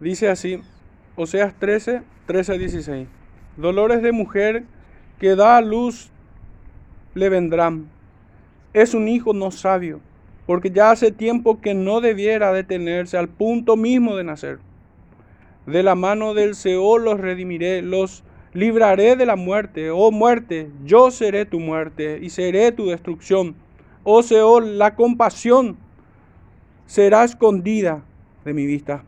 Dice así, Oseas 13, 13 a 16. Dolores de mujer que da a luz le vendrán. Es un hijo no sabio, porque ya hace tiempo que no debiera detenerse al punto mismo de nacer. De la mano del Seol los redimiré, los libraré de la muerte. Oh muerte, yo seré tu muerte y seré tu destrucción. Oh Seol, la compasión será escondida de mi vista.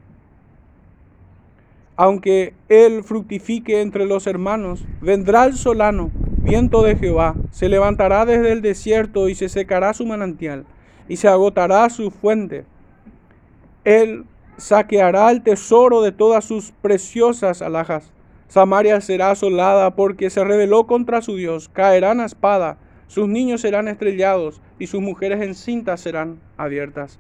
Aunque él fructifique entre los hermanos, vendrá el solano, viento de Jehová, se levantará desde el desierto y se secará su manantial y se agotará su fuente. Él saqueará el tesoro de todas sus preciosas alhajas. Samaria será asolada porque se rebeló contra su Dios. Caerán a espada, sus niños serán estrellados y sus mujeres encintas serán abiertas.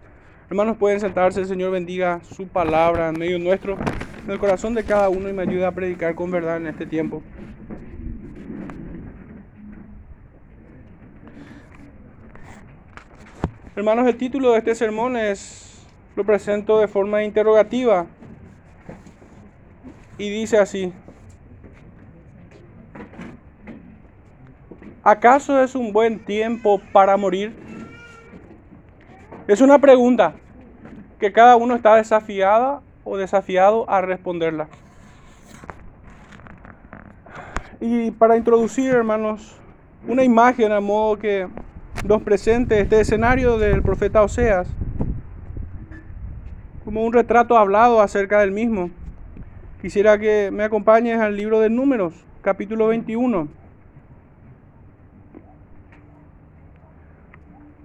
Hermanos, pueden sentarse, el Señor bendiga su palabra en medio nuestro, en el corazón de cada uno y me ayude a predicar con verdad en este tiempo. Hermanos, el título de este sermón es, lo presento de forma interrogativa y dice así, ¿acaso es un buen tiempo para morir? Es una pregunta que cada uno está desafiada o desafiado a responderla. Y para introducir, hermanos, una imagen a modo que nos presente este escenario del profeta Oseas, como un retrato hablado acerca del mismo. Quisiera que me acompañes al libro de Números, capítulo 21.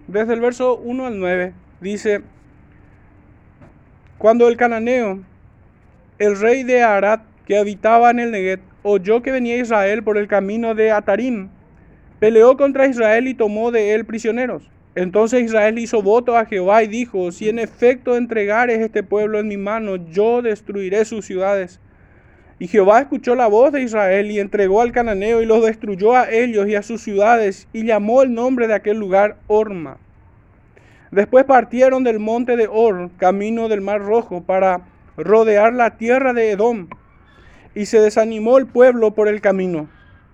desde el verso 1 al 9, dice, cuando el cananeo, el rey de Arad, que habitaba en el Neget, oyó que venía Israel por el camino de Atarim, peleó contra Israel y tomó de él prisioneros. Entonces Israel hizo voto a Jehová y dijo, si en efecto entregares este pueblo en mi mano, yo destruiré sus ciudades. Y Jehová escuchó la voz de Israel y entregó al cananeo y los destruyó a ellos y a sus ciudades y llamó el nombre de aquel lugar Orma. Después partieron del monte de Or, camino del mar rojo, para rodear la tierra de Edom. Y se desanimó el pueblo por el camino.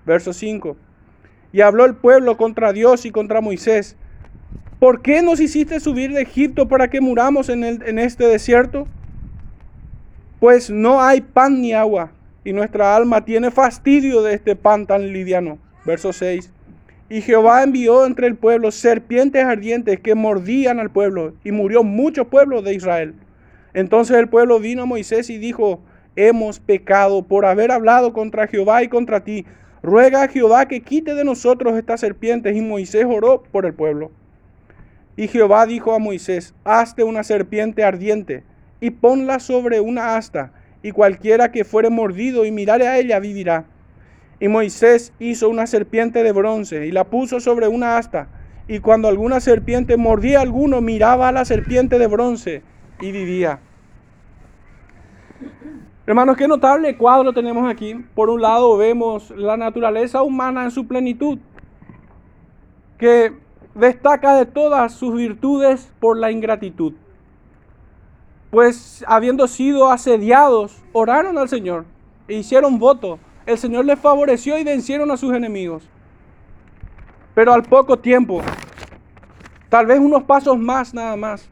Verso 5. Y habló el pueblo contra Dios y contra Moisés. ¿Por qué nos hiciste subir de Egipto para que muramos en, el, en este desierto? Pues no hay pan ni agua, y nuestra alma tiene fastidio de este pan tan liviano. Verso 6. Y Jehová envió entre el pueblo serpientes ardientes que mordían al pueblo, y murió mucho pueblo de Israel. Entonces el pueblo vino a Moisés y dijo, hemos pecado por haber hablado contra Jehová y contra ti. Ruega a Jehová que quite de nosotros estas serpientes. Y Moisés oró por el pueblo. Y Jehová dijo a Moisés, hazte una serpiente ardiente y ponla sobre una asta, y cualquiera que fuere mordido y mirare a ella vivirá. Y Moisés hizo una serpiente de bronce y la puso sobre una asta. Y cuando alguna serpiente mordía a alguno, miraba a la serpiente de bronce y vivía. Hermanos, qué notable cuadro tenemos aquí. Por un lado vemos la naturaleza humana en su plenitud, que destaca de todas sus virtudes por la ingratitud. Pues habiendo sido asediados, oraron al Señor e hicieron voto el Señor les favoreció y vencieron a sus enemigos. Pero al poco tiempo, tal vez unos pasos más nada más,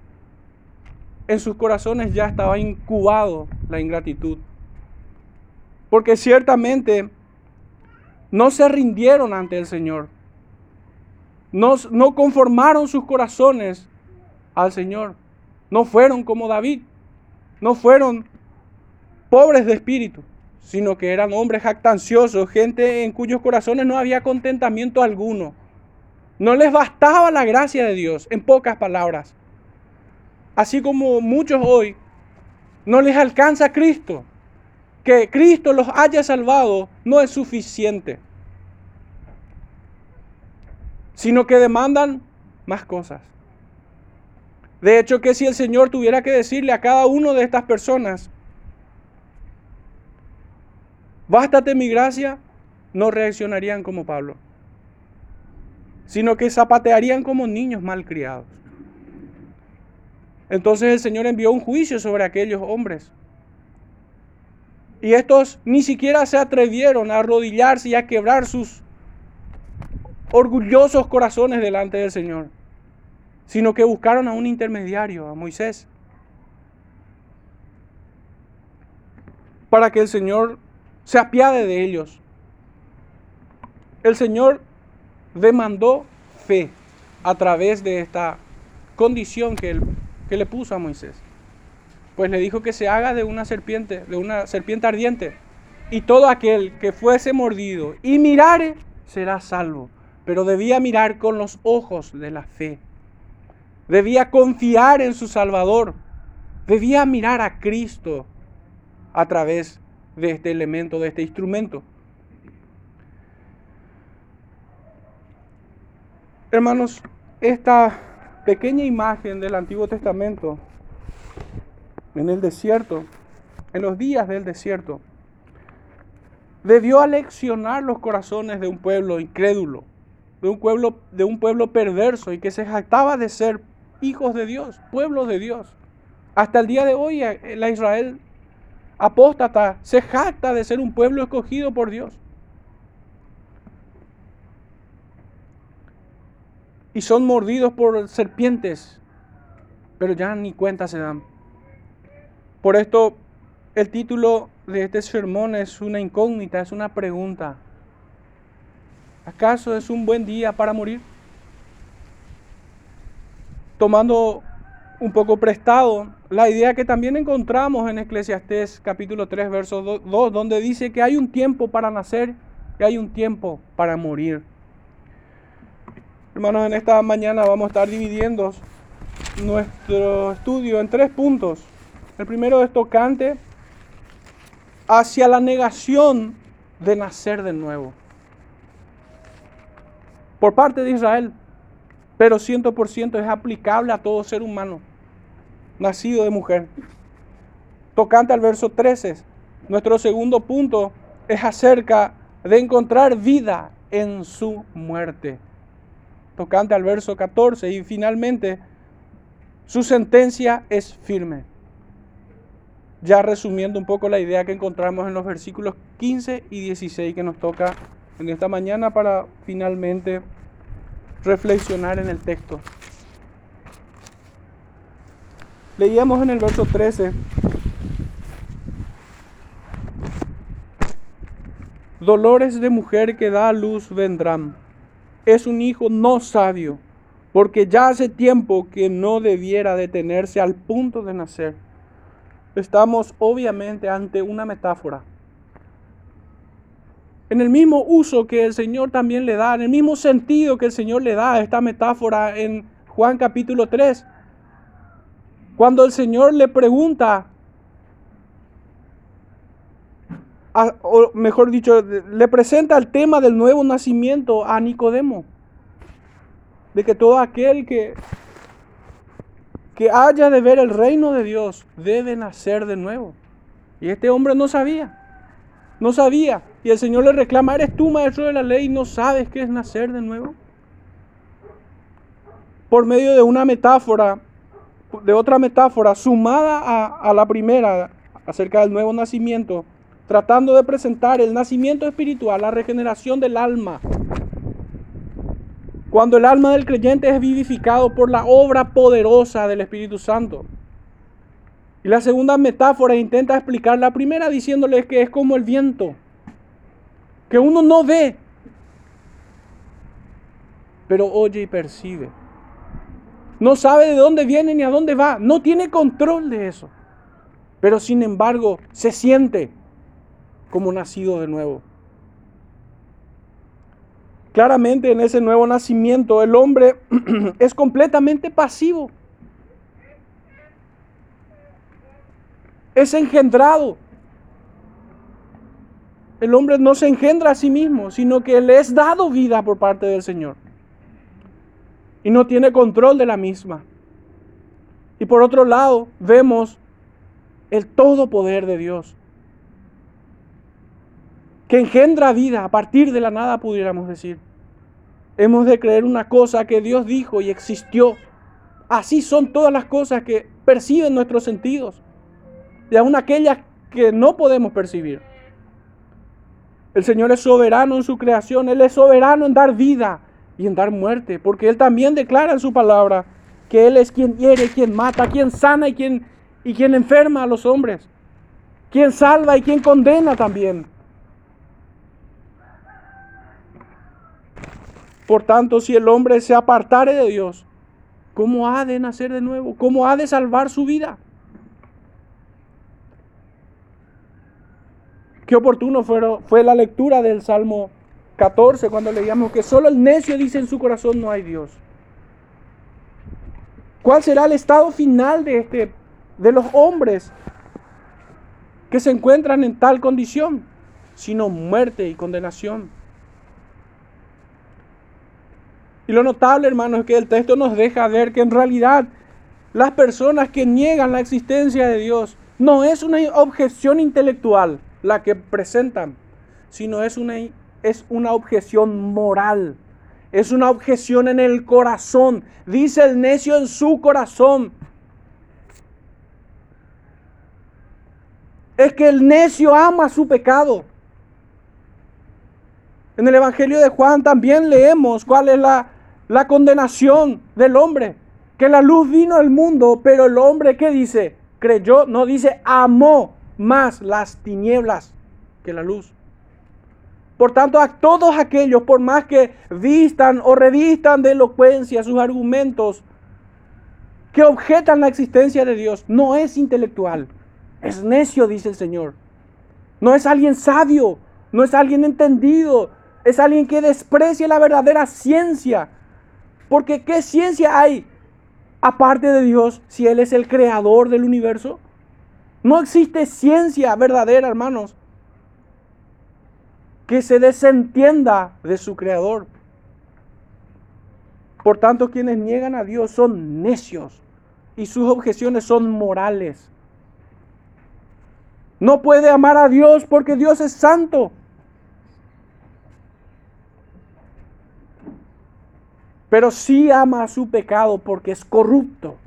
en sus corazones ya estaba incubado la ingratitud. Porque ciertamente no se rindieron ante el Señor. No, no conformaron sus corazones al Señor. No fueron como David. No fueron pobres de espíritu sino que eran hombres jactanciosos, gente en cuyos corazones no había contentamiento alguno. No les bastaba la gracia de Dios, en pocas palabras. Así como muchos hoy no les alcanza Cristo. Que Cristo los haya salvado no es suficiente, sino que demandan más cosas. De hecho, que si el Señor tuviera que decirle a cada uno de estas personas, bástate mi gracia, no reaccionarían como Pablo, sino que zapatearían como niños malcriados. Entonces el Señor envió un juicio sobre aquellos hombres Y estos ni siquiera se atrevieron a arrodillarse y a quebrar sus orgullosos corazones delante del Señor, sino que buscaron a un intermediario, a Moisés, para que el Señor se apiade de ellos. El Señor demandó fe a través de esta condición que, él, que le puso a Moisés. Pues le dijo que se haga de una serpiente, de una serpiente ardiente. Y todo aquel que fuese mordido y mirare será salvo. Pero debía mirar con los ojos de la fe. Debía confiar en su Salvador. Debía mirar a Cristo a través de este elemento, de este instrumento. Hermanos, esta pequeña imagen del Antiguo Testamento en el desierto, en los días del desierto, debió aleccionar los corazones de un pueblo incrédulo, de un pueblo, de un pueblo perverso y que se jactaba de ser hijos de Dios, pueblo de Dios. Hasta el día de hoy eh, la Israel apóstata se jacta de ser un pueblo escogido por Dios. y son mordidos por serpientes, pero ya ni cuenta se dan. Por esto el título de este sermón es una incógnita, es una pregunta. ¿Acaso es un buen día para morir? Tomando un poco prestado la idea que también encontramos en Eclesiastés capítulo 3, verso 2, donde dice que hay un tiempo para nacer y hay un tiempo para morir. Hermanos, en esta mañana vamos a estar dividiendo nuestro estudio en tres puntos. El primero es tocante hacia la negación de nacer de nuevo. Por parte de Israel, pero ciento por ciento es aplicable a todo ser humano nacido de mujer. Tocante al verso 13, nuestro segundo punto es acerca de encontrar vida en su muerte tocante al verso 14 y finalmente su sentencia es firme. Ya resumiendo un poco la idea que encontramos en los versículos 15 y 16 que nos toca en esta mañana para finalmente reflexionar en el texto. Leíamos en el verso 13, dolores de mujer que da luz vendrán es un hijo no sabio, porque ya hace tiempo que no debiera detenerse al punto de nacer. Estamos obviamente ante una metáfora. En el mismo uso que el Señor también le da, en el mismo sentido que el Señor le da a esta metáfora en Juan capítulo 3, cuando el Señor le pregunta o mejor dicho, le presenta el tema del nuevo nacimiento a Nicodemo. De que todo aquel que, que haya de ver el reino de Dios debe nacer de nuevo. Y este hombre no sabía. No sabía. Y el Señor le reclama, ¿eres tú maestro de la ley y no sabes qué es nacer de nuevo? Por medio de una metáfora, de otra metáfora sumada a, a la primera acerca del nuevo nacimiento, tratando de presentar el nacimiento espiritual, la regeneración del alma. Cuando el alma del creyente es vivificado por la obra poderosa del Espíritu Santo. Y la segunda metáfora intenta explicar la primera diciéndoles que es como el viento, que uno no ve, pero oye y percibe. No sabe de dónde viene ni a dónde va, no tiene control de eso, pero sin embargo se siente como nacido de nuevo. Claramente en ese nuevo nacimiento el hombre es completamente pasivo. Es engendrado. El hombre no se engendra a sí mismo, sino que le es dado vida por parte del Señor. Y no tiene control de la misma. Y por otro lado, vemos el todo poder de Dios que engendra vida a partir de la nada, pudiéramos decir. Hemos de creer una cosa que Dios dijo y existió. Así son todas las cosas que perciben nuestros sentidos. Y aún aquellas que no podemos percibir. El Señor es soberano en su creación, Él es soberano en dar vida y en dar muerte, porque Él también declara en su palabra que Él es quien hiere, quien mata, quien sana y quien, y quien enferma a los hombres, quien salva y quien condena también. Por tanto, si el hombre se apartare de Dios, ¿cómo ha de nacer de nuevo? ¿Cómo ha de salvar su vida? Qué oportuno fue, fue la lectura del Salmo 14 cuando leíamos que solo el necio dice en su corazón no hay Dios. ¿Cuál será el estado final de, este, de los hombres que se encuentran en tal condición? Sino muerte y condenación. Y lo notable, hermano, es que el texto nos deja ver que en realidad las personas que niegan la existencia de Dios no es una objeción intelectual la que presentan, sino es una, es una objeción moral. Es una objeción en el corazón. Dice el necio en su corazón. Es que el necio ama su pecado. En el Evangelio de Juan también leemos cuál es la, la condenación del hombre. Que la luz vino al mundo, pero el hombre que dice, creyó, no dice, amó más las tinieblas que la luz. Por tanto, a todos aquellos, por más que vistan o revistan de elocuencia sus argumentos, que objetan la existencia de Dios, no es intelectual, es necio, dice el Señor. No es alguien sabio, no es alguien entendido, es alguien que desprecia la verdadera ciencia porque ¿qué ciencia hay aparte de Dios si Él es el creador del universo? No existe ciencia verdadera, hermanos, que se desentienda de su creador. Por tanto, quienes niegan a Dios son necios y sus objeciones son morales. No puede amar a Dios porque Dios es santo. pero sí ama a su pecado porque es corrupto.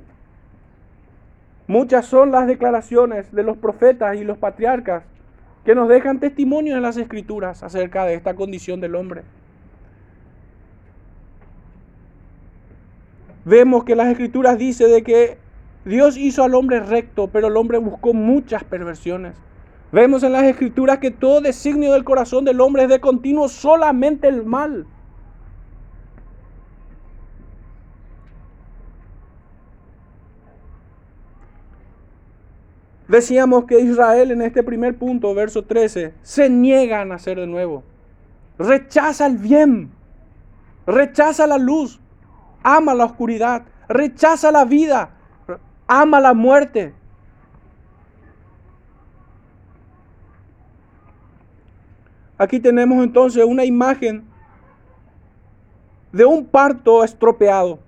Muchas son las declaraciones de los profetas y los patriarcas que nos dejan testimonio en las escrituras acerca de esta condición del hombre. Vemos que las escrituras dice de que Dios hizo al hombre recto, pero el hombre buscó muchas perversiones. Vemos en las escrituras que todo designio del corazón del hombre es de continuo solamente el mal. Decíamos que Israel en este primer punto, verso 13, se niega a nacer de nuevo. Rechaza el bien, rechaza la luz, ama la oscuridad, rechaza la vida, ama la muerte. Aquí tenemos entonces una imagen de un parto estropeado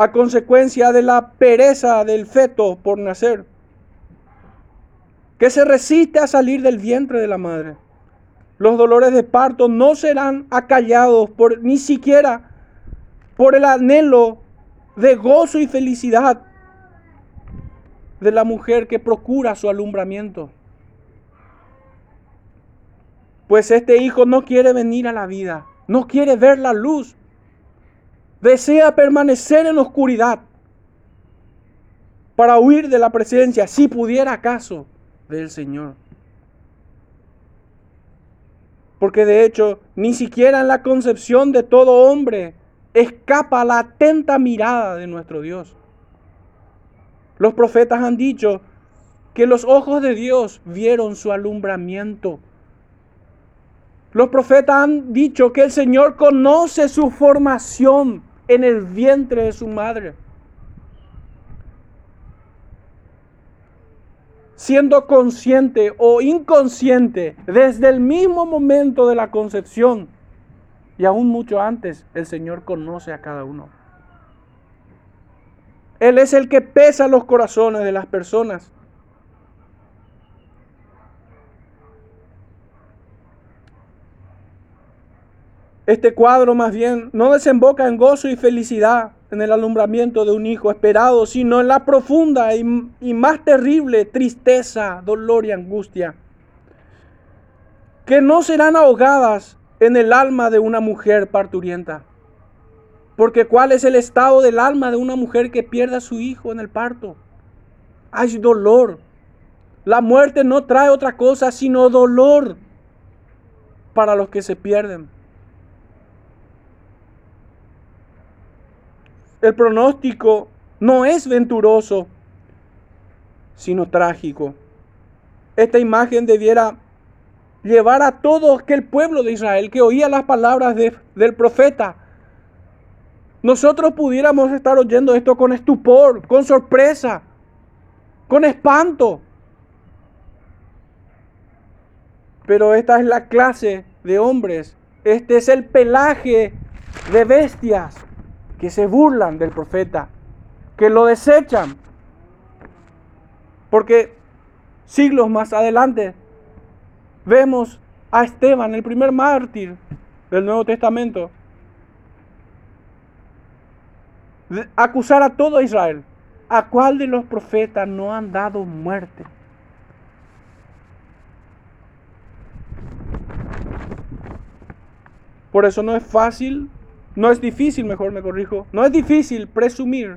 a consecuencia de la pereza del feto por nacer, que se resiste a salir del vientre de la madre. Los dolores de parto no serán acallados por ni siquiera por el anhelo de gozo y felicidad de la mujer que procura su alumbramiento. Pues este hijo no quiere venir a la vida, no quiere ver la luz, desea permanecer en oscuridad para huir de la presencia, si pudiera acaso, del Señor. Porque de hecho, ni siquiera en la concepción de todo hombre escapa la atenta mirada de nuestro Dios. Los profetas han dicho que los ojos de Dios vieron su alumbramiento. Los profetas han dicho que el Señor conoce su formación en el vientre de su madre. Siendo consciente o inconsciente desde el mismo momento de la concepción y aún mucho antes, el Señor conoce a cada uno. Él es el que pesa los corazones de las personas. Este cuadro más bien no desemboca en gozo y felicidad en el alumbramiento de un hijo esperado, sino en la profunda y, más terrible tristeza, dolor y angustia, que no serán ahogadas en el alma de una mujer parturienta. Porque ¿cuál es el estado del alma de una mujer que pierda a su hijo en el parto? Hay dolor. La muerte no trae otra cosa sino dolor para los que se pierden. El pronóstico no es venturoso, sino trágico. Esta imagen debiera llevar a todo aquel pueblo de Israel que oía las palabras del profeta. Nosotros pudiéramos estar oyendo esto con estupor, con sorpresa, con espanto. Pero esta es la clase de hombres, este es el pelaje de bestias que se burlan del profeta, que lo desechan. Porque siglos más adelante vemos a Esteban, el primer mártir del Nuevo Testamento, acusar a todo Israel. ¿A cuál de los profetas no han dado muerte? Por eso no es fácil no es difícil, mejor me corrijo, no es difícil presumir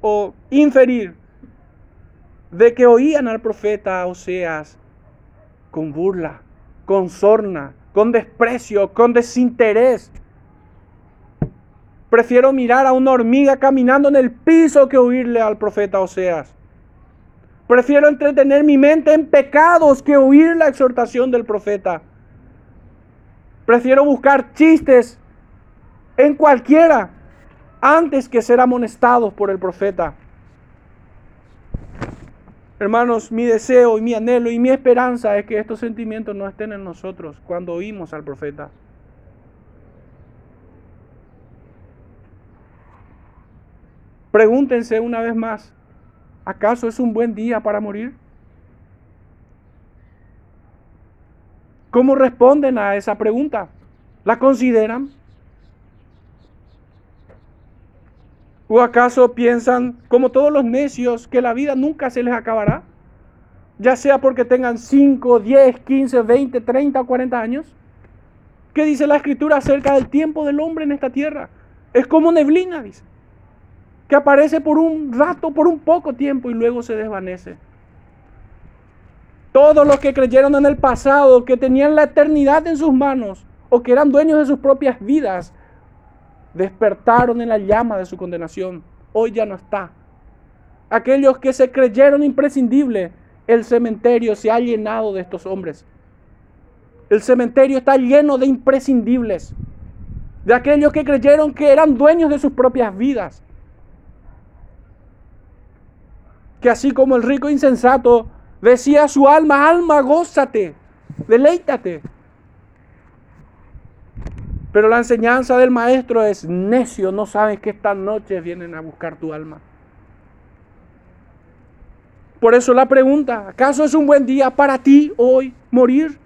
o inferir de que oían al profeta Oseas con burla, con sorna, con desprecio, con desinterés. Prefiero mirar a una hormiga caminando en el piso que oírle al profeta Oseas. Prefiero entretener mi mente en pecados que oír la exhortación del profeta. Prefiero buscar chistes en cualquiera, antes que ser amonestados por el profeta. Hermanos, mi deseo y mi anhelo y mi esperanza es que estos sentimientos no estén en nosotros cuando oímos al profeta. Pregúntense una vez más, ¿acaso es un buen día para morir? ¿Cómo responden a esa pregunta? ¿La consideran? ¿O acaso piensan, como todos los necios, que la vida nunca se les acabará? Ya sea porque tengan 5, 10, 15, 20, 30 o 40 años. ¿Qué dice la escritura acerca del tiempo del hombre en esta tierra? Es como neblina, dice, que aparece por un rato, por un poco tiempo y luego se desvanece. Todos los que creyeron en el pasado, que tenían la eternidad en sus manos o que eran dueños de sus propias vidas, despertaron en la llama de su condenación. Hoy ya no está. Aquellos que se creyeron imprescindibles, el cementerio se ha llenado de estos hombres. El cementerio está lleno de imprescindibles, de aquellos que creyeron que eran dueños de sus propias vidas. Que así como el rico insensato decía a su alma, alma, gózate, deleítate. Pero la enseñanza del maestro es necio, no sabes que esta noche vienen a buscar tu alma. Por eso la pregunta, ¿acaso es un buen día para ti hoy morir?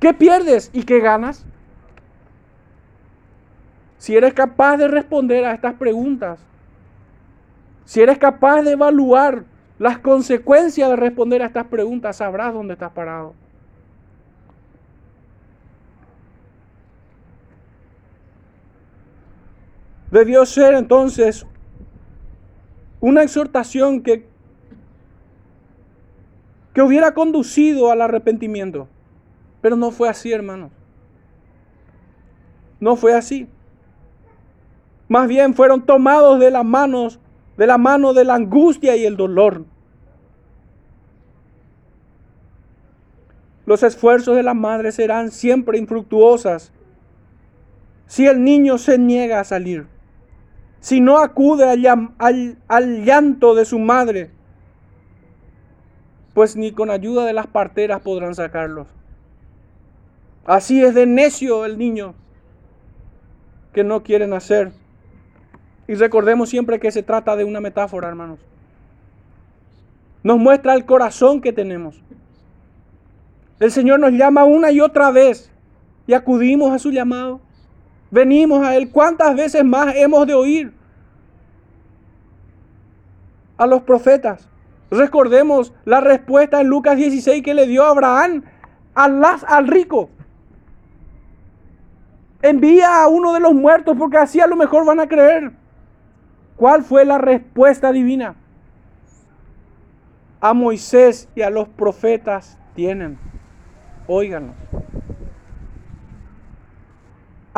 ¿Qué pierdes y qué ganas? Si eres capaz de responder a estas preguntas, si eres capaz de evaluar las consecuencias de responder a estas preguntas, sabrás dónde estás parado. Debió ser entonces una exhortación que, que hubiera conducido al arrepentimiento. Pero no fue así, hermanos. No fue así. Más bien fueron tomados de las manos, de la mano de la angustia y el dolor. Los esfuerzos de la madre serán siempre infructuosas si el niño se niega a salir si no acude al, llanto de su madre, pues ni con ayuda de las parteras podrán sacarlos. Así es de necio el niño que no quiere nacer. Y recordemos siempre que se trata de una metáfora, hermanos. Nos muestra el corazón que tenemos. El Señor nos llama una y otra vez y acudimos a su llamado. Venimos a Él. ¿Cuántas veces más hemos de oír a los profetas? Recordemos la respuesta en Lucas 16 que le dio Abraham al, al rico. Envía a uno de los muertos porque así a lo mejor van a creer. ¿Cuál fue la respuesta divina? A Moisés y a los profetas tienen. Óiganlo.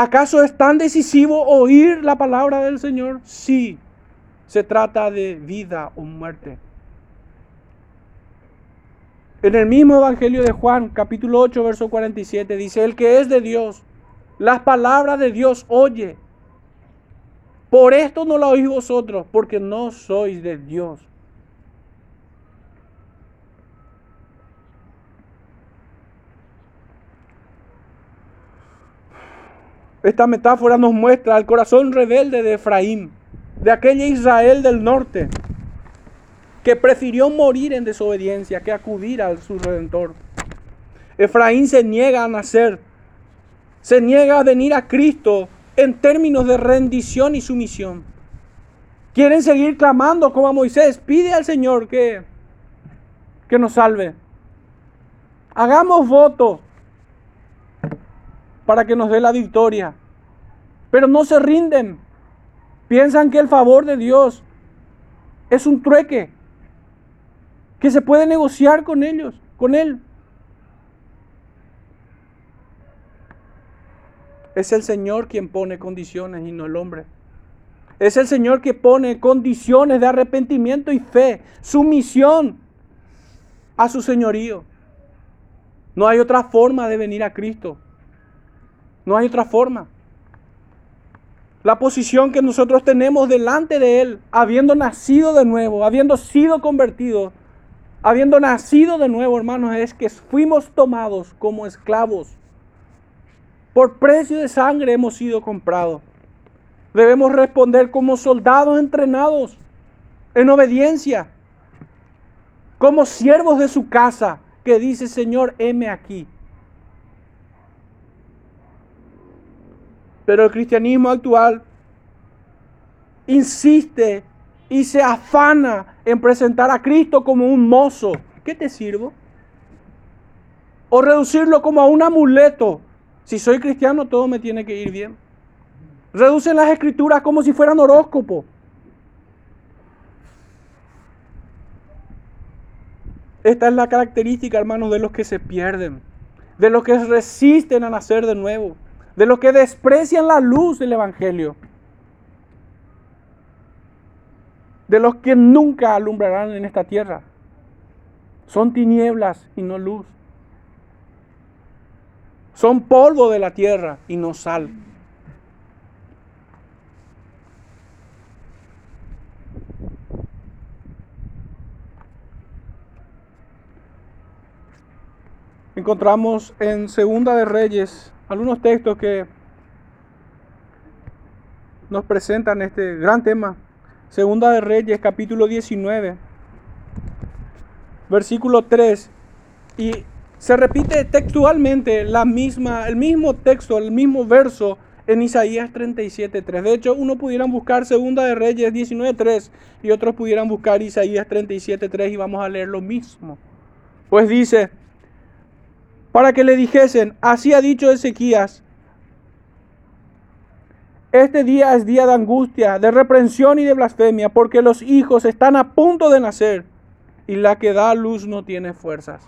¿Acaso es tan decisivo oír la palabra del Señor? Sí, se trata de vida o muerte. En el mismo Evangelio de Juan, capítulo 8, verso 47, dice, el que es de Dios, las palabras de Dios oye. Por esto no la oís vosotros, porque no sois de Dios. Esta metáfora nos muestra el corazón rebelde de Efraín, de aquella Israel del norte, que prefirió morir en desobediencia que acudir a su redentor. Efraín se niega a nacer, se niega a venir a Cristo en términos de rendición y sumisión. Quieren seguir clamando como a Moisés, pide al Señor que, que nos salve. Hagamos voto para que nos dé la victoria. Pero no se rinden. Piensan que el favor de Dios es un trueque que se puede negociar con ellos, con él. Es el Señor quien pone condiciones y no el hombre. Es el Señor que pone condiciones de arrepentimiento y fe, sumisión a su señorío. No hay otra forma de venir a Cristo. No hay otra forma. La posición que nosotros tenemos delante de Él, habiendo nacido de nuevo, habiendo sido convertidos, habiendo nacido de nuevo, hermanos, es que fuimos tomados como esclavos. Por precio de sangre hemos sido comprados. Debemos responder como soldados entrenados en obediencia, como siervos de su casa, que dice, Señor, heme aquí. Pero el cristianismo actual insiste y se afana en presentar a Cristo como un mozo. ¿Qué te sirvo? O reducirlo como a un amuleto. Si soy cristiano, todo me tiene que ir bien. Reducen las escrituras como si fueran horóscopo. Esta es la característica, hermanos, de los que se pierden, de los que resisten a nacer de nuevo de los que desprecian la luz del Evangelio, de los que nunca alumbrarán en esta tierra. Son tinieblas y no luz. Son polvo de la tierra y no sal. Encontramos en Segunda de Reyes algunos textos que nos presentan este gran tema. Segunda de Reyes, capítulo 19, versículo 3. Y se repite textualmente la misma, el mismo texto, el mismo verso en Isaías 37.3. De hecho, uno pudieran buscar Segunda de Reyes 19.3 y otros pudieran buscar Isaías 37.3 y vamos a leer lo mismo. Pues dice, para que le dijesen, así ha dicho Ezequías, este día es día de angustia, de reprensión y de blasfemia, porque los hijos están a punto de nacer y la que da luz no tiene fuerzas.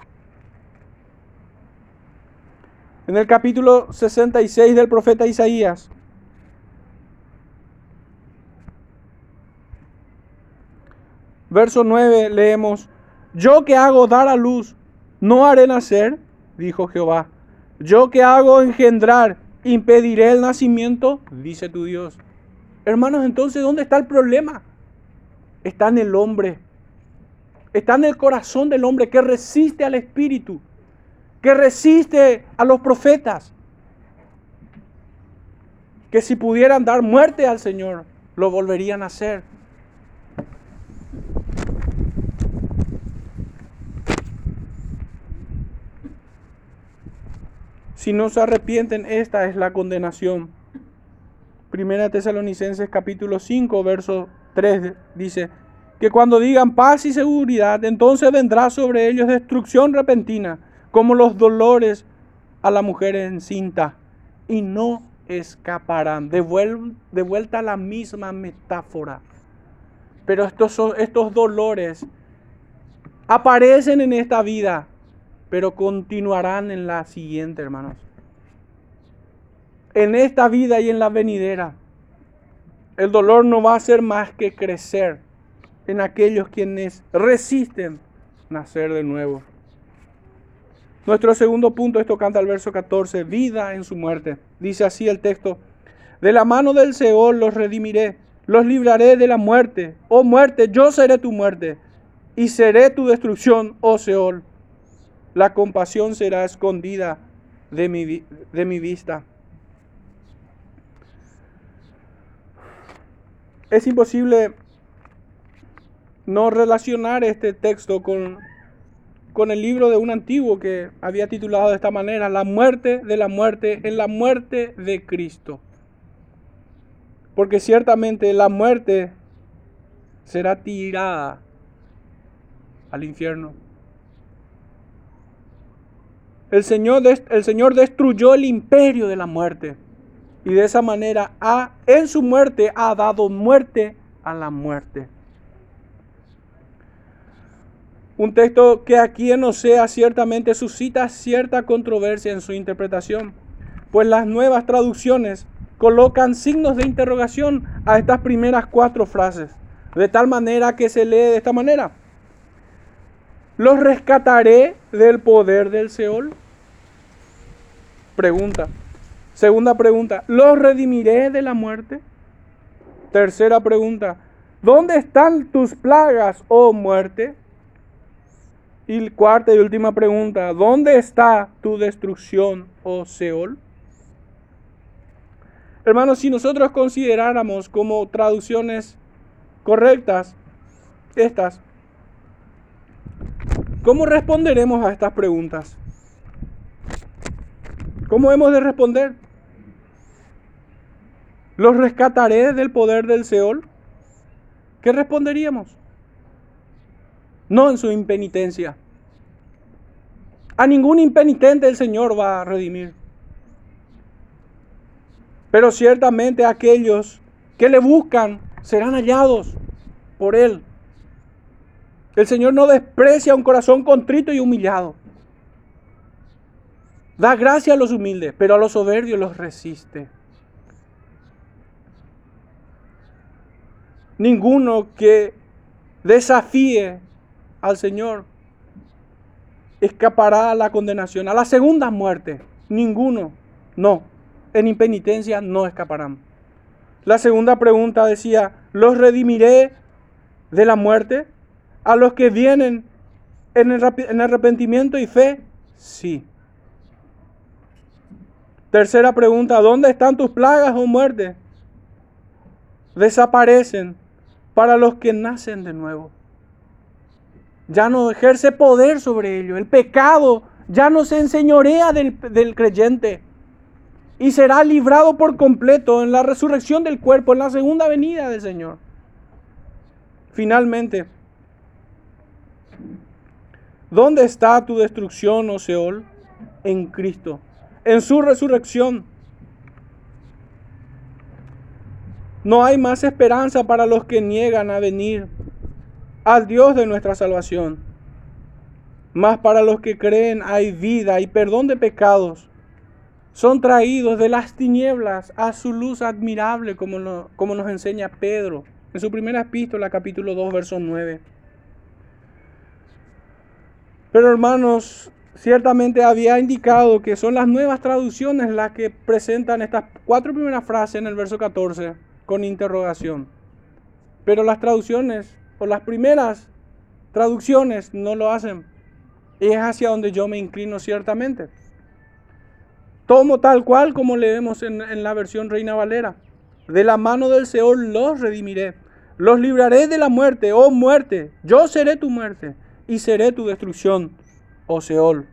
En el capítulo 66 del profeta Isaías, verso 9 leemos, yo que hago dar a luz, no haré nacer dijo Jehová. Yo que hago engendrar, impediré el nacimiento, dice tu Dios. Hermanos, entonces, ¿dónde está el problema? Está en el hombre. Está en el corazón del hombre que resiste al Espíritu, que resiste a los profetas. Que si pudieran dar muerte al Señor, lo volverían a hacer. Si no se arrepienten, esta es la condenación. Primera Tesalonicenses capítulo 5, verso 3 dice que cuando digan paz y seguridad, entonces vendrá sobre ellos destrucción repentina, como los dolores a la mujer encinta, y no escaparán. De, vuelta a la misma metáfora. Pero estos, dolores aparecen en esta vida, pero continuarán en la siguiente, hermanos. En esta vida y en la venidera, el dolor no va a ser más que crecer en aquellos quienes resisten nacer de nuevo. Nuestro segundo punto, esto canta el verso 14, vida en su muerte. Dice así el texto, de la mano del Seol los redimiré, los libraré de la muerte. Oh muerte, yo seré tu muerte y seré tu destrucción, oh Seol. La compasión será escondida de mi, de mi vista. Es imposible no relacionar este texto con con el libro de un antiguo que había titulado de esta manera, La muerte de la muerte en la muerte de Cristo. Porque ciertamente la muerte será tirada al infierno. El Señor, el Señor destruyó el imperio de la muerte y de esa manera ha, en su muerte ha dado muerte a la muerte. Un texto que aquí en Osea ciertamente suscita cierta controversia en su interpretación, pues las nuevas traducciones colocan signos de interrogación a estas primeras cuatro frases, de tal manera que se lee de esta manera. ¿Los rescataré del poder del Seol? Pregunta. Segunda pregunta, ¿los redimiré de la muerte? Tercera pregunta, ¿dónde están tus plagas, oh muerte? Y cuarta y última pregunta, ¿dónde está tu destrucción, oh Seol? Hermanos, si nosotros consideráramos como traducciones correctas estas, ¿cómo responderemos a estas preguntas? ¿Cómo hemos de responder? ¿Los rescataré del poder del Seol? ¿Qué responderíamos? no en su impenitencia. A ningún impenitente el Señor va a redimir. Pero ciertamente aquellos que le buscan serán hallados por Él. El Señor no desprecia un corazón contrito y humillado. Da gracia a los humildes, pero a los soberbios los resiste. Ninguno que desafíe al Señor escapará a la condenación, a la segunda muerte. Ninguno, no. En impenitencia no escaparán. La segunda pregunta decía, ¿los redimiré de la muerte? ¿A los que vienen en, en arrepentimiento y fe? Sí. Tercera pregunta, ¿dónde están tus plagas o muerte? Desaparecen para los que nacen de nuevo ya no ejerce poder sobre ello. El pecado ya no se enseñorea del, del creyente y será librado por completo en la resurrección del cuerpo, en la segunda venida del Señor. Finalmente, ¿dónde está tu destrucción, oh Seol? En Cristo, en su resurrección. No hay más esperanza para los que niegan a venir al Dios de nuestra salvación. Mas para los que creen hay vida y perdón de pecados. Son traídos de las tinieblas a su luz admirable, como, como nos enseña Pedro en su primera epístola, capítulo 2, verso 9. Pero hermanos, ciertamente había indicado que son las nuevas traducciones las que presentan estas cuatro primeras frases en el verso 14 con interrogación. Pero las traducciones por las primeras traducciones no lo hacen. Es hacia donde yo me inclino ciertamente. Tomo tal cual como leemos en, en la versión Reina Valera. De la mano del Seol los redimiré. Los libraré de la muerte, oh muerte. Yo seré tu muerte y seré tu destrucción, oh Seol.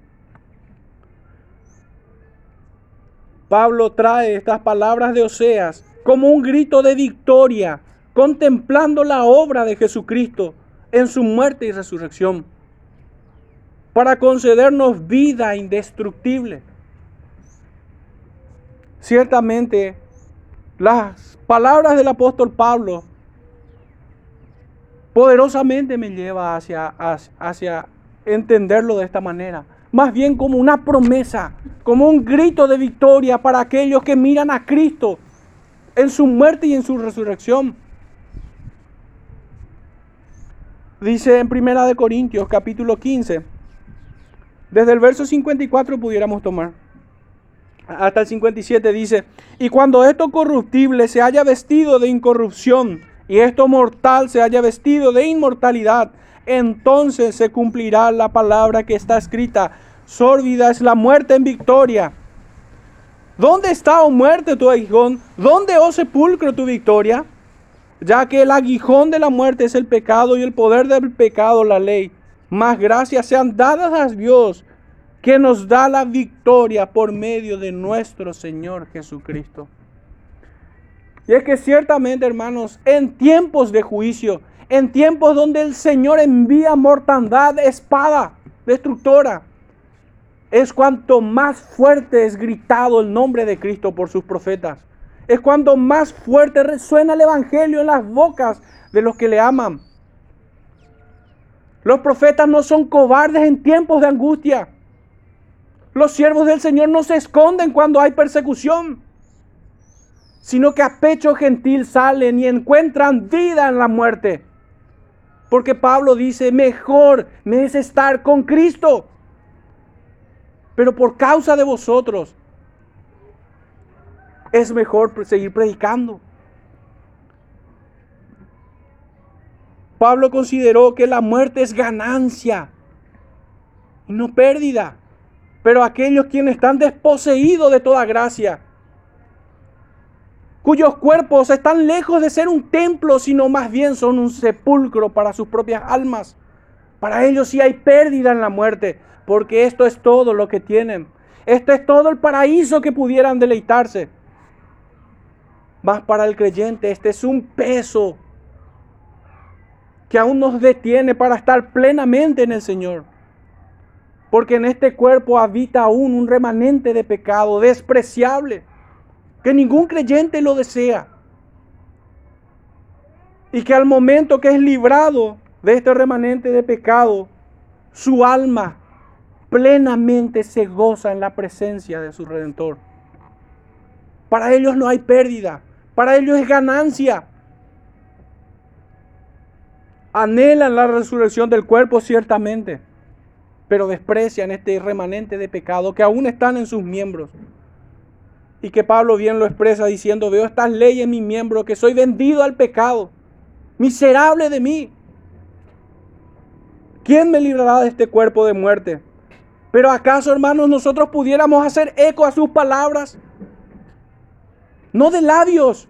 Pablo trae estas palabras de Oseas como un grito de victoria, contemplando la obra de Jesucristo en su muerte y resurrección, para concedernos vida indestructible. Ciertamente, las palabras del apóstol Pablo poderosamente me lleva hacia, hacia, entenderlo de esta manera. Más bien como una promesa, como un grito de victoria para aquellos que miran a Cristo en su muerte y en su resurrección. Dice en Primera de Corintios capítulo 15, desde el verso 54 pudiéramos tomar hasta el 57 dice, y cuando esto corruptible se haya vestido de incorrupción y esto mortal se haya vestido de inmortalidad, entonces se cumplirá la palabra que está escrita, sórbida es la muerte en victoria. ¿Dónde está, oh muerte, tu aguijón? ¿Dónde, oh sepulcro, tu victoria? Ya que el aguijón de la muerte es el pecado y el poder del pecado la ley. Más gracias sean dadas a Dios que nos da la victoria por medio de nuestro Señor Jesucristo. Y es que ciertamente, hermanos, en tiempos de juicio, en tiempos donde el Señor envía mortandad, espada destructora, es cuanto más fuerte es gritado el nombre de Cristo por sus profetas. Es cuanto más fuerte resuena el Evangelio en las bocas de los que le aman. Los profetas no son cobardes en tiempos de angustia. Los siervos del Señor no se esconden cuando hay persecución, sino que a pecho gentil salen y encuentran vida en la muerte. Porque Pablo dice, mejor me es estar con Cristo. Pero por causa de vosotros, es mejor seguir predicando. Pablo consideró que la muerte es ganancia y no pérdida pero aquellos quienes están desposeídos de toda gracia, cuyos cuerpos están lejos de ser un templo, sino más bien son un sepulcro para sus propias almas. Para ellos sí hay pérdida en la muerte, porque esto es todo lo que tienen. Esto es todo el paraíso que pudieran deleitarse. Mas para el creyente este es un peso que aún nos detiene para estar plenamente en el Señor. Porque en este cuerpo habita aún un remanente de pecado despreciable, que ningún creyente lo desea. Y que al momento que es librado de este remanente de pecado, su alma plenamente se goza en la presencia de su Redentor. Para ellos no hay pérdida, para ellos es ganancia. Anhelan la resurrección del cuerpo ciertamente pero desprecian este remanente de pecado que aún están en sus miembros. Y que Pablo bien lo expresa diciendo, veo estas leyes en mi miembro, que soy vendido al pecado, miserable de mí. ¿Quién me librará de este cuerpo de muerte? Pero acaso, hermanos, nosotros pudiéramos hacer eco a sus palabras, no de labios,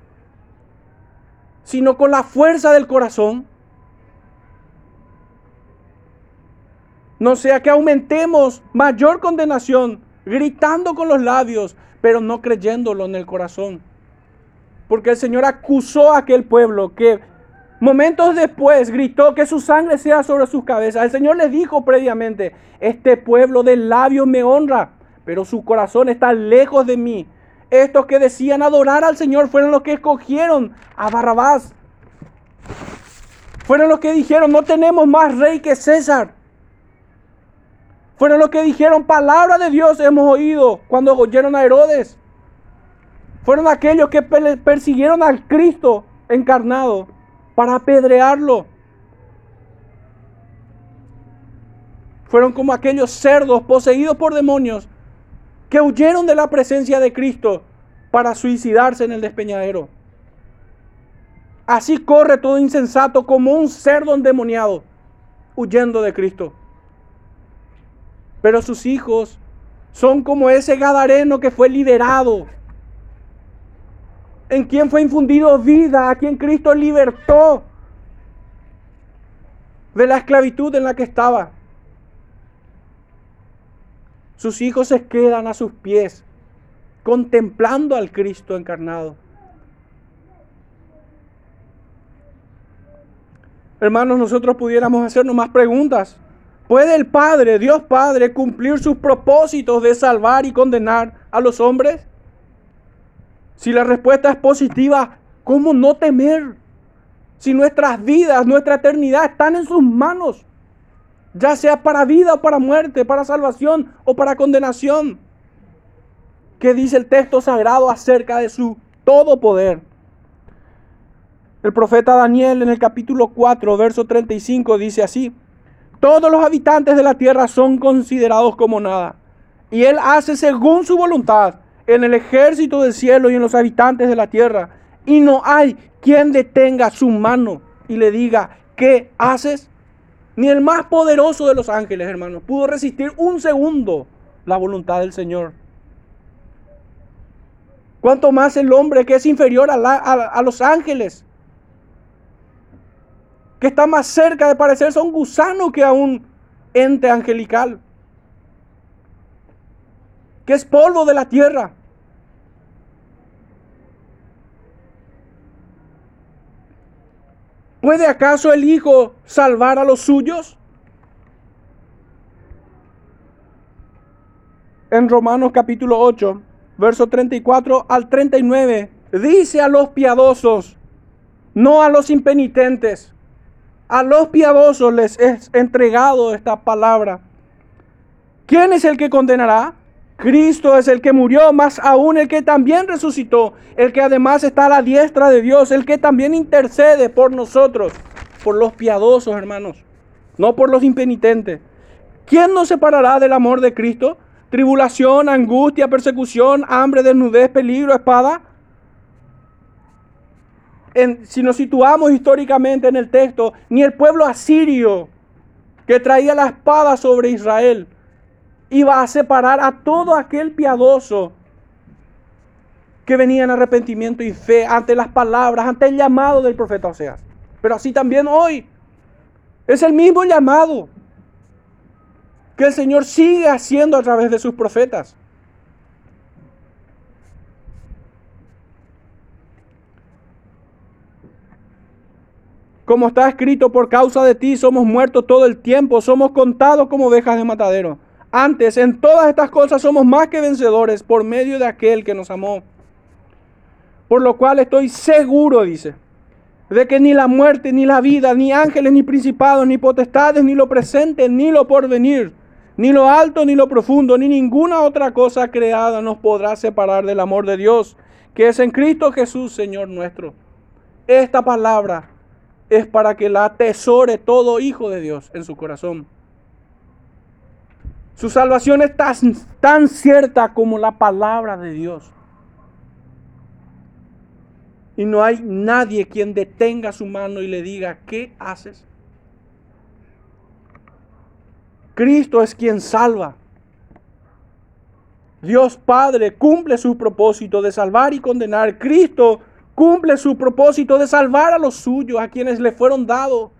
sino con la fuerza del corazón. No sea que aumentemos mayor condenación, gritando con los labios, pero no creyéndolo en el corazón. Porque el Señor acusó a aquel pueblo que momentos después gritó que su sangre sea sobre sus cabezas. El Señor les dijo previamente, este pueblo de labios me honra, pero su corazón está lejos de mí. Estos que decían adorar al Señor fueron los que escogieron a Barrabás. Fueron los que dijeron, no tenemos más rey que César. Fueron los que dijeron, palabra de Dios hemos oído cuando oyeron a Herodes. Fueron aquellos que persiguieron al Cristo encarnado para apedrearlo. Fueron como aquellos cerdos poseídos por demonios que huyeron de la presencia de Cristo para suicidarse en el despeñadero. Así corre todo insensato como un cerdo endemoniado, huyendo de Cristo. Pero sus hijos son como ese Gadareno que fue liberado, en quien fue infundido vida, a quien Cristo libertó de la esclavitud en la que estaba. Sus hijos se quedan a sus pies, contemplando al Cristo encarnado. Hermanos, nosotros pudiéramos hacernos más preguntas. ¿Puede el Padre, Dios Padre, cumplir sus propósitos de salvar y condenar a los hombres? Si la respuesta es positiva, ¿cómo no temer? Si nuestras vidas, nuestra eternidad están en sus manos, ya sea para vida o para muerte, para salvación o para condenación. ¿Qué dice el texto sagrado acerca de su todo poder? El profeta Daniel en el capítulo 4, verso 35 dice así, todos los habitantes de la tierra son considerados como nada, y él hace según su voluntad en el ejército del cielo y en los habitantes de la tierra, y no hay quien detenga su mano y le diga, ¿qué haces? Ni el más poderoso de los ángeles, hermanos, pudo resistir un segundo la voluntad del Señor. Cuanto más el hombre que es inferior a, a los ángeles, que está más cerca de parecerse a un gusano que a un ente angelical, que es polvo de la tierra. ¿Puede acaso el Hijo salvar a los suyos? En Romanos capítulo 8, verso 34 al 39, dice a los piadosos, no a los impenitentes, a los piadosos les es entregado esta palabra. ¿Quién es el que condenará? Cristo es el que murió, más aún el que también resucitó, el que además está a la diestra de Dios, el que también intercede por nosotros, por los piadosos hermanos, no por los impenitentes. ¿Quién nos separará del amor de Cristo? Tribulación, angustia, persecución, hambre, desnudez, peligro, espada si nos situamos históricamente en el texto, ni el pueblo asirio que traía la espada sobre Israel iba a separar a todo aquel piadoso que venía en arrepentimiento y fe ante las palabras, ante el llamado del profeta Oseas. Pero así también hoy es el mismo llamado que el Señor sigue haciendo a través de sus profetas. Como está escrito, por causa de ti somos muertos todo el tiempo, somos contados como ovejas de matadero. Antes, en todas estas cosas somos más que vencedores por medio de aquel que nos amó. Por lo cual estoy seguro, dice, de que ni la muerte, ni la vida, ni ángeles, ni principados, ni potestades, ni lo presente, ni lo porvenir, ni lo alto, ni lo profundo, ni ninguna otra cosa creada nos podrá separar del amor de Dios, que es en Cristo Jesús, Señor nuestro. Esta palabra es para que la atesore todo hijo de Dios en su corazón. Su salvación es tan, tan cierta como la palabra de Dios. Y no hay nadie quien detenga su mano y le diga, ¿qué haces? Cristo es quien salva. Dios Padre cumple su propósito de salvar y condenar. Cristo cumple su propósito de salvar a los suyos, a quienes le fueron dados.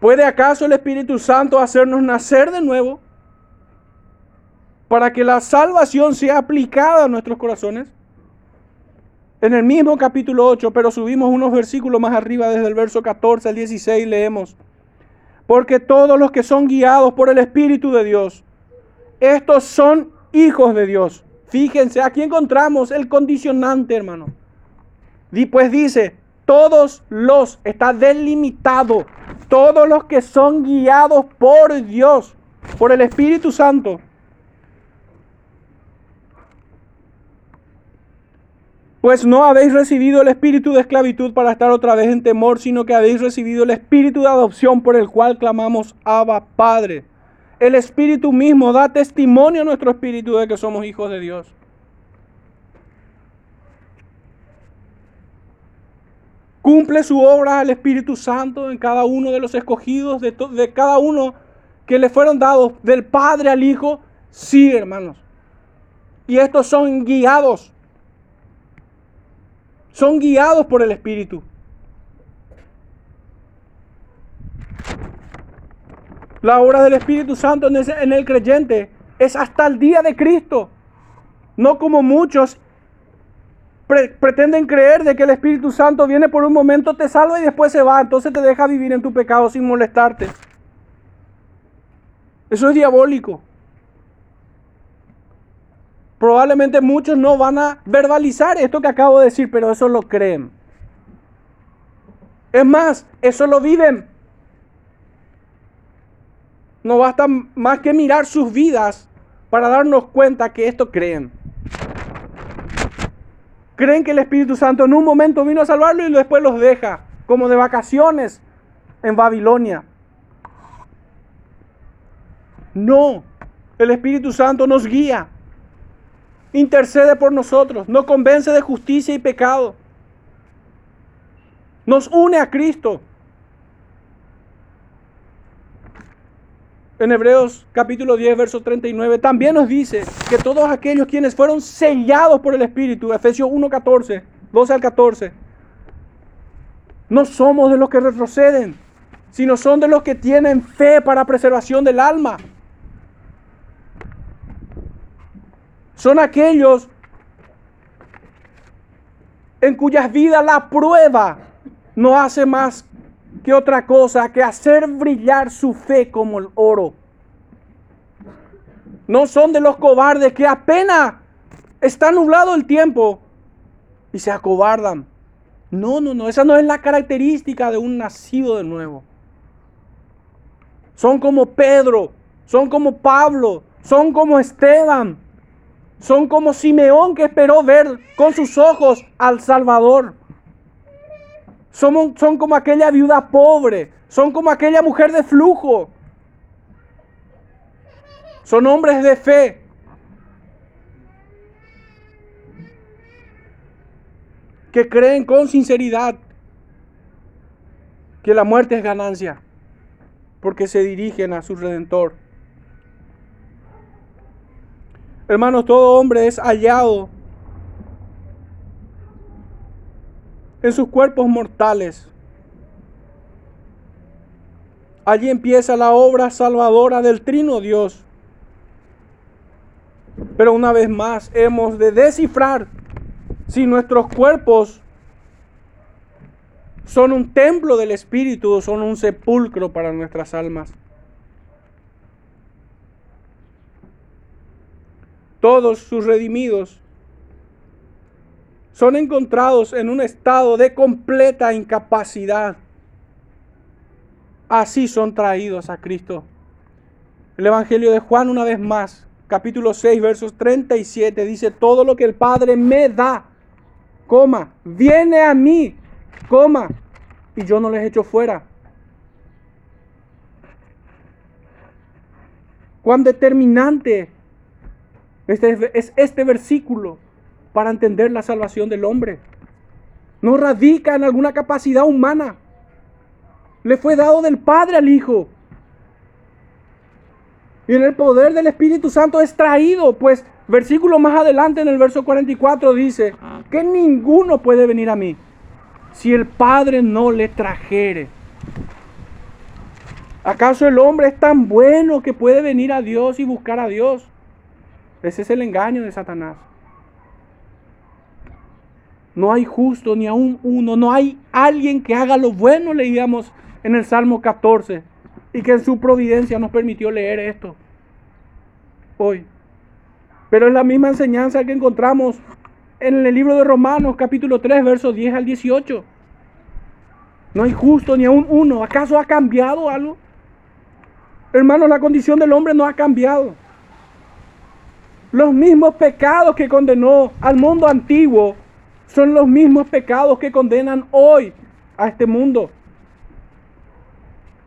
¿Puede acaso el Espíritu Santo hacernos nacer de nuevo para que la salvación sea aplicada a nuestros corazones? En el mismo capítulo 8, pero subimos unos versículos más arriba, desde el verso 14 al 16, leemos, porque todos los que son guiados por el Espíritu de Dios, estos son hijos de Dios. Fíjense, aquí encontramos el condicionante, hermano. Y pues dice, todos los, está delimitado, todos los que son guiados por Dios, por el Espíritu Santo. Pues no habéis recibido el espíritu de esclavitud para estar otra vez en temor, sino que habéis recibido el espíritu de adopción por el cual clamamos Abba Padre. El Espíritu mismo da testimonio a nuestro espíritu de que somos hijos de Dios. Cumple su obra el Espíritu Santo en cada uno de los escogidos, de, de cada uno que le fueron dados del Padre al Hijo. Sí, hermanos. Y estos son guiados. Son guiados por el Espíritu. La obra del Espíritu Santo en el, creyente es hasta el día de Cristo. No como muchos pretenden creer de que el Espíritu Santo viene por un momento, te salva y después se va. Entonces te deja vivir en tu pecado sin molestarte. Eso es diabólico. Probablemente muchos no van a verbalizar esto que acabo de decir, pero eso lo creen. Es más, eso lo viven. No basta más que mirar sus vidas para darnos cuenta que esto creen. Creen que el Espíritu Santo en un momento vino a salvarlo y después los deja, como de vacaciones en Babilonia. No, el Espíritu Santo nos guía, intercede por nosotros, nos convence de justicia y pecado, nos une a Cristo. En Hebreos capítulo 10, verso 39, también nos dice que todos aquellos quienes fueron sellados por el Espíritu, Efesios 1, 14, 12 al 14, no somos de los que retroceden, sino son de los que tienen fe para preservación del alma. Son aquellos en cuyas vidas la prueba no hace más que otra cosa que hacer brillar su fe como el oro. No son de los cobardes que apenas está nublado el tiempo y se acobardan. No, no, no, esa no es la característica de un nacido de nuevo. Son como Pedro, son como Pablo, son como Esteban, son como Simeón que esperó ver con sus ojos al Salvador. Son, como aquella viuda pobre. Son como aquella mujer de flujo. Son hombres de fe. Que creen con sinceridad que la muerte es ganancia. Porque se dirigen a su redentor. Hermanos, todo hombre es hallado en sus cuerpos mortales. Allí empieza la obra salvadora del trino Dios. Pero una vez más hemos de descifrar si nuestros cuerpos son un templo del Espíritu o son un sepulcro para nuestras almas. Todos sus redimidos son encontrados en un estado de completa incapacidad. Así son traídos a Cristo. El Evangelio de Juan una vez más, capítulo 6, versos 37, dice, todo lo que el Padre me da, coma, viene a mí, coma, y yo no les echo fuera. Cuán determinante este, es este versículo para entender la salvación del hombre. No radica en alguna capacidad humana. Le fue dado del Padre al Hijo. Y en el poder del Espíritu Santo es traído. Pues versículo más adelante en el verso 44 dice que ninguno puede venir a mí si el Padre no le trajere. ¿Acaso el hombre es tan bueno que puede venir a Dios y buscar a Dios? Ese es el engaño de Satanás. No hay justo ni aún uno, no hay alguien que haga lo bueno, leíamos en el Salmo 14, y que en su providencia nos permitió leer esto hoy. Pero es la misma enseñanza que encontramos en el libro de Romanos capítulo 3, versos 10 al 18. No hay justo ni aún uno. ¿Acaso ha cambiado algo? Hermanos, la condición del hombre no ha cambiado. Los mismos pecados que condenó al mundo antiguo son los mismos pecados que condenan hoy a este mundo.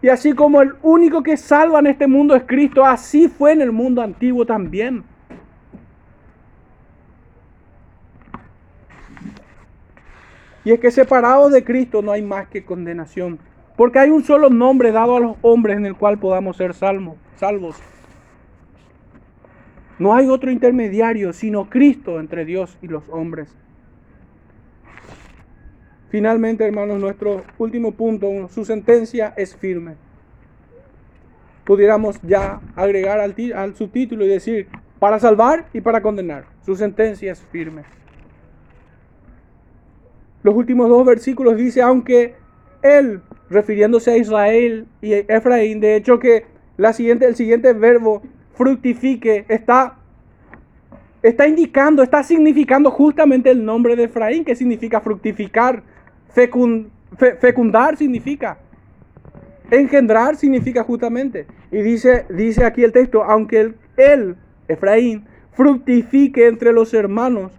Y así como el único que salva en este mundo es Cristo, así fue en el mundo antiguo también. Y es que separados de Cristo no hay más que condenación. Porque hay un solo nombre dado a los hombres en el cual podamos ser salvos. No hay otro intermediario sino Cristo entre Dios y los hombres. Finalmente, hermanos, nuestro último punto, su sentencia es firme. pudiéramos ya agregar al, al subtítulo y decir, para salvar y para condenar. Su sentencia es firme. Los últimos dos versículos dice, aunque él, refiriéndose a Israel y Efraín, de hecho que la siguiente, el siguiente verbo, fructifique, está, está indicando, está significando justamente el nombre de Efraín, que significa fructificar, fecundar significa, engendrar significa justamente. Y dice, dice aquí el texto, aunque él, Efraín, fructifique entre los hermanos,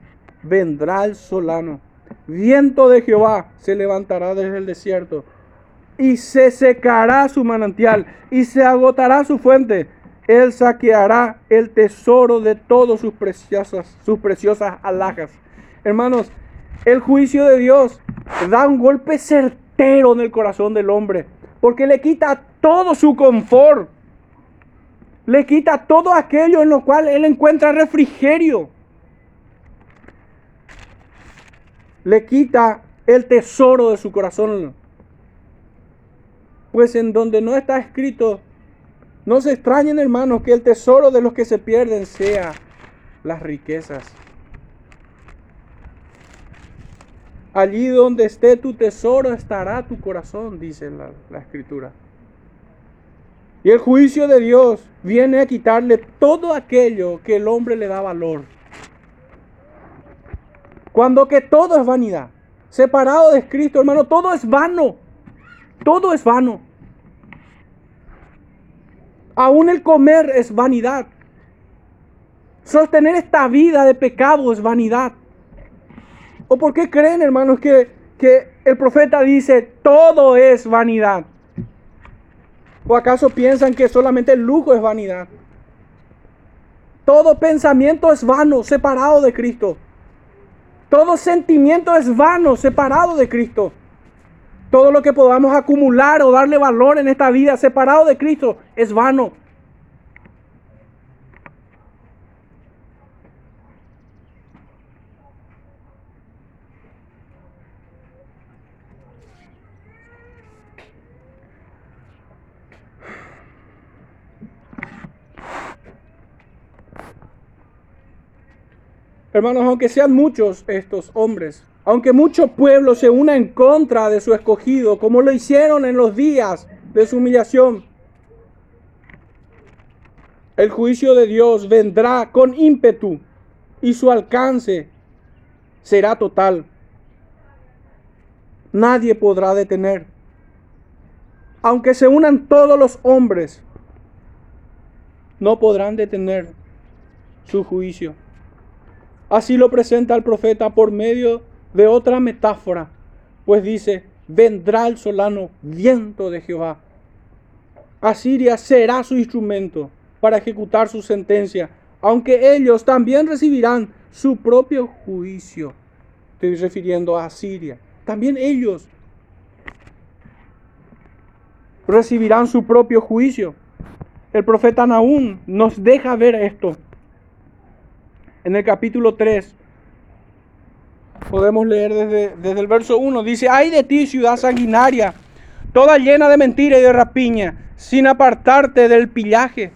vendrá el solano Viento de Jehová se levantará desde el desierto y se secará su manantial y se agotará su fuente. Él saqueará el tesoro de todas sus preciosas, sus preciosas alhajas. Hermanos, el juicio de Dios da un golpe certero en el corazón del hombre, porque le quita todo su confort, le quita todo aquello en lo cual él encuentra refrigerio. le quita el tesoro de su corazón. Pues en donde no está escrito, no se extrañen hermanos que el tesoro de los que se pierden sea las riquezas. Allí donde esté tu tesoro estará tu corazón, dice la, la escritura. Y el juicio de Dios viene a quitarle todo aquello que el hombre le da valor. Cuando que todo es vanidad. Separado de Cristo, hermano, todo es vano. Todo es vano. Aún el comer es vanidad. Sostener esta vida de pecado es vanidad. ¿O por qué creen, hermanos, que, que el profeta dice todo es vanidad? ¿O acaso piensan que solamente el lujo es vanidad? Todo pensamiento es vano, separado de Cristo. Todo sentimiento es vano, separado de Cristo. Todo lo que podamos acumular o darle valor en esta vida, separado de Cristo, es vano. Hermanos, aunque sean muchos estos hombres, aunque mucho pueblo se una en contra de su escogido, como lo hicieron en los días de su humillación, el juicio de Dios vendrá con ímpetu y su alcance será total. Nadie podrá detener. Aunque se unan todos los hombres, no podrán detener su juicio. Así lo presenta el profeta por medio de otra metáfora, pues dice, vendrá el solano viento de Jehová. Asiria será su instrumento para ejecutar su sentencia, aunque ellos también recibirán su propio juicio. Estoy refiriendo a Asiria. También ellos recibirán su propio juicio. El profeta Naúm nos deja ver esto en el capítulo 3, podemos leer desde, desde el verso 1, dice, ay de ti ciudad sanguinaria, toda llena de mentira y de rapiña, sin apartarte del pillaje,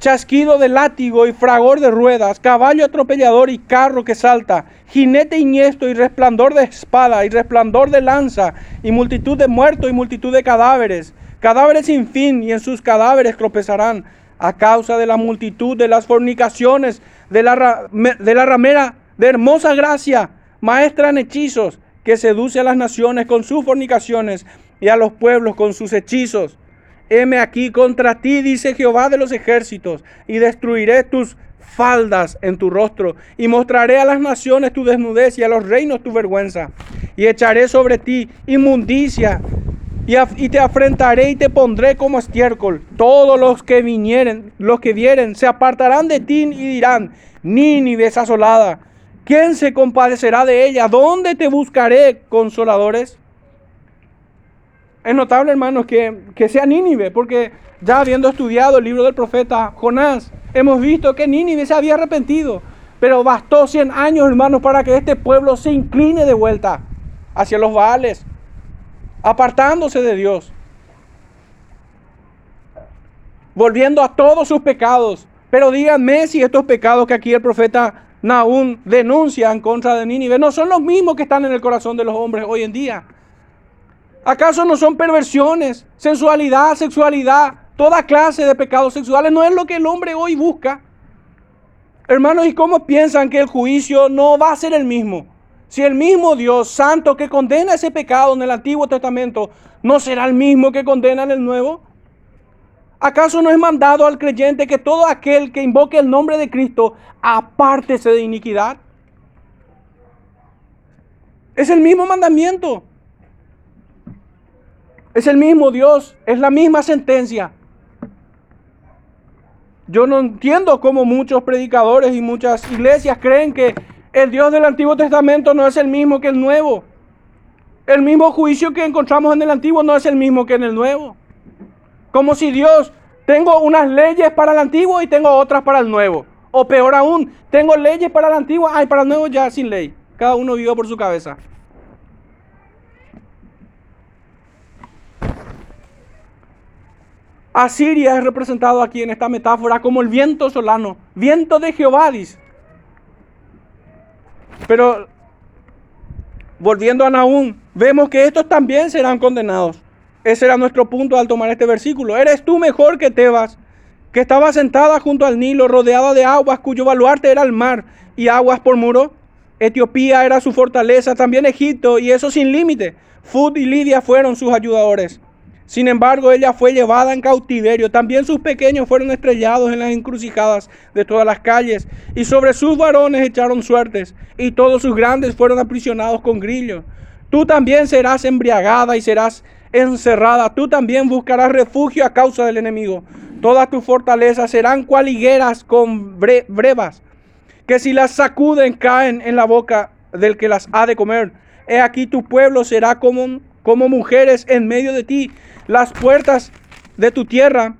chasquido de látigo y fragor de ruedas, caballo atropellador y carro que salta, jinete iniesto y resplandor de espada y resplandor de lanza, y multitud de muertos y multitud de cadáveres, cadáveres sin fin, y en sus cadáveres tropezarán a causa de la multitud de las fornicaciones de la, de la ramera de hermosa gracia, maestra en hechizos, que seduce a las naciones con sus fornicaciones y a los pueblos con sus hechizos. Heme aquí contra ti, dice Jehová de los ejércitos, y destruiré tus faldas en tu rostro, y mostraré a las naciones tu desnudez y a los reinos tu vergüenza, y echaré sobre ti inmundicia y, te afrentaré y te pondré como estiércol. Todos los que vinieren, los que vieren, se apartarán de ti y dirán, Nínive es asolada. ¿Quién se compadecerá de ella? ¿Dónde te buscaré consoladores? Es notable, hermanos, que, que sea Nínive, porque ya habiendo estudiado el libro del profeta Jonás, hemos visto que Nínive se había arrepentido. Pero bastó 100 años, hermanos, para que este pueblo se incline de vuelta hacia los Baales apartándose de Dios. volviendo a todos sus pecados. Pero díganme si estos pecados que aquí el profeta Nahum denuncia en contra de Nínive no son los mismos que están en el corazón de los hombres hoy en día. ¿Acaso no son perversiones, sensualidad, sexualidad, toda clase de pecados sexuales? ¿No es lo que el hombre hoy busca? Hermanos, ¿y cómo piensan que el juicio no va a ser el mismo? Si el mismo Dios santo que condena ese pecado en el Antiguo Testamento no será el mismo que condena en el Nuevo. ¿Acaso no es mandado al creyente que todo aquel que invoque el nombre de Cristo apártese de iniquidad? Es el mismo mandamiento. Es el mismo Dios, es la misma sentencia. Yo no entiendo cómo muchos predicadores y muchas iglesias creen que el Dios del Antiguo Testamento no es el mismo que el Nuevo. El mismo juicio que encontramos en el Antiguo no es el mismo que en el Nuevo. Como si Dios, tengo unas leyes para el Antiguo y tengo otras para el Nuevo. O peor aún, tengo leyes para el Antiguo, ay, para el Nuevo ya sin ley. Cada uno vive por su cabeza. Asiria es representado aquí en esta metáfora como el viento solano, viento de Jehová. Pero volviendo a Nahum, vemos que estos también serán condenados. Ese era nuestro punto al tomar este versículo. ¿Eres tú mejor que Tebas, que estaba sentada junto al Nilo, rodeada de aguas, cuyo baluarte era el mar y aguas por muro? Etiopía era su fortaleza, también Egipto, y eso sin límite. Fud y Lidia fueron sus ayudadores. Sin embargo, ella fue llevada en cautiverio. También sus pequeños fueron estrellados en las encrucijadas de todas las calles. Y sobre sus varones echaron suertes. Y todos sus grandes fueron aprisionados con grillos. Tú también serás embriagada y serás encerrada. Tú también buscarás refugio a causa del enemigo. Todas tus fortalezas serán cual higueras con brevas, que si las sacuden caen en la boca del que las ha de comer. He aquí tu pueblo será como, como mujeres en medio de ti las puertas de tu tierra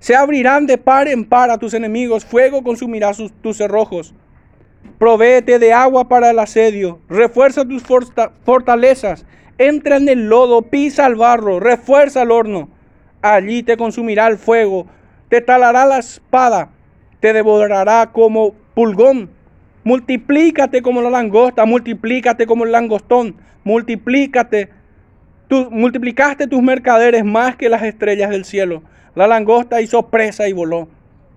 se abrirán de par en par a tus enemigos, fuego consumirá tus cerrojos. Provéete de agua para el asedio, refuerza tus fortalezas, entra en el lodo, pisa el barro, refuerza el horno. Allí te consumirá el fuego, te talará la espada, te devorará como pulgón. Multiplícate como la langosta, multiplícate como el langostón, multiplícate Tú multiplicaste tus mercaderes más que las estrellas del cielo. La langosta hizo presa y voló.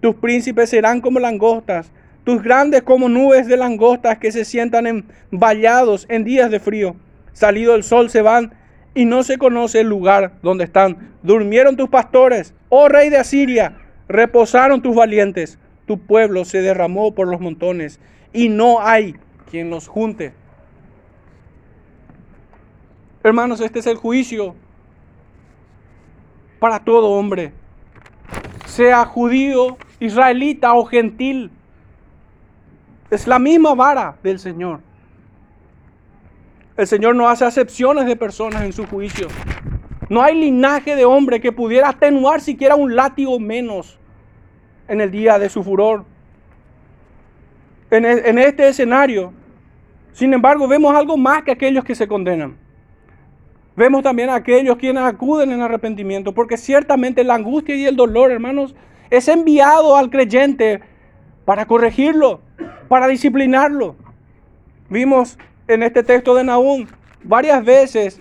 Tus príncipes serán como langostas, tus grandes como nubes de langostas que se sientan en vallados en días de frío. Salido el sol se van y no se conoce el lugar donde están. Durmieron tus pastores, oh rey de Asiria, reposaron tus valientes. Tu pueblo se derramó por los montones y no hay quien los junte. Hermanos, este es el juicio para todo hombre, sea judío, israelita o gentil. Es la misma vara del Señor. El Señor no hace acepciones de personas en su juicio. No hay linaje de hombre que pudiera atenuar siquiera un látigo menos en el día de su furor. En, e, en este escenario, sin embargo, vemos algo más que aquellos que se condenan. Vemos también a aquellos quienes acuden en arrepentimiento, porque ciertamente la angustia y el dolor, hermanos, es enviado al creyente para corregirlo, para disciplinarlo. Vimos en este texto de Nahum varias veces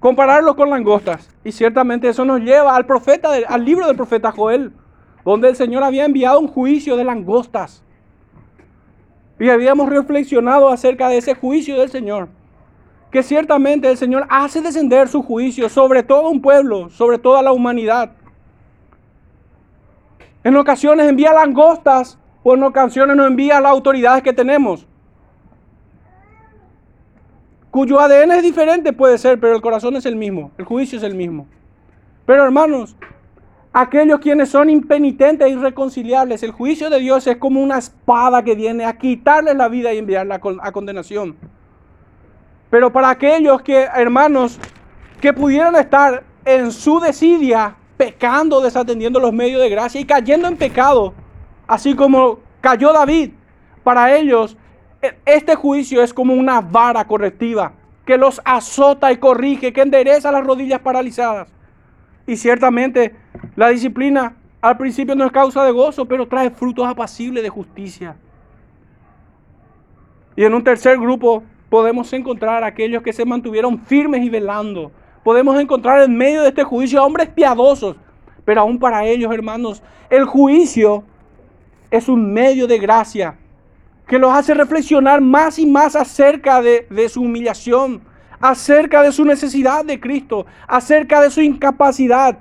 compararlo con langostas. Y ciertamente eso nos lleva al libro del profeta Joel, donde el Señor había enviado un juicio de langostas. Y habíamos reflexionado acerca de ese juicio del Señor que ciertamente el Señor hace descender su juicio sobre todo un pueblo, sobre toda la humanidad. En ocasiones envía langostas o en ocasiones no envía las autoridades que tenemos. Cuyo ADN es diferente puede ser, pero el corazón es el mismo, el juicio es el mismo. Pero hermanos, aquellos quienes son impenitentes e irreconciliables, el juicio de Dios es como una espada que viene a quitarles la vida y enviarla a condenación. Pero para aquellos que, hermanos, que pudieran estar en su desidia, pecando, desatendiendo los medios de gracia y cayendo en pecado, así como cayó David, para ellos e, este juicio es como una vara correctiva que los azota y corrige, que endereza las rodillas paralizadas Y ciertamente la disciplina al principio no es causa de gozo, pero trae frutos apacibles de justicia. Y en un tercer grupo podemos encontrar aquellos que se mantuvieron firmes y velando. Podemos encontrar en medio de este juicio a hombres piadosos, pero aún para ellos, hermanos, el juicio es un medio de gracia que los hace reflexionar más y más acerca de, de su humillación, acerca de su necesidad de Cristo, acerca de su incapacidad.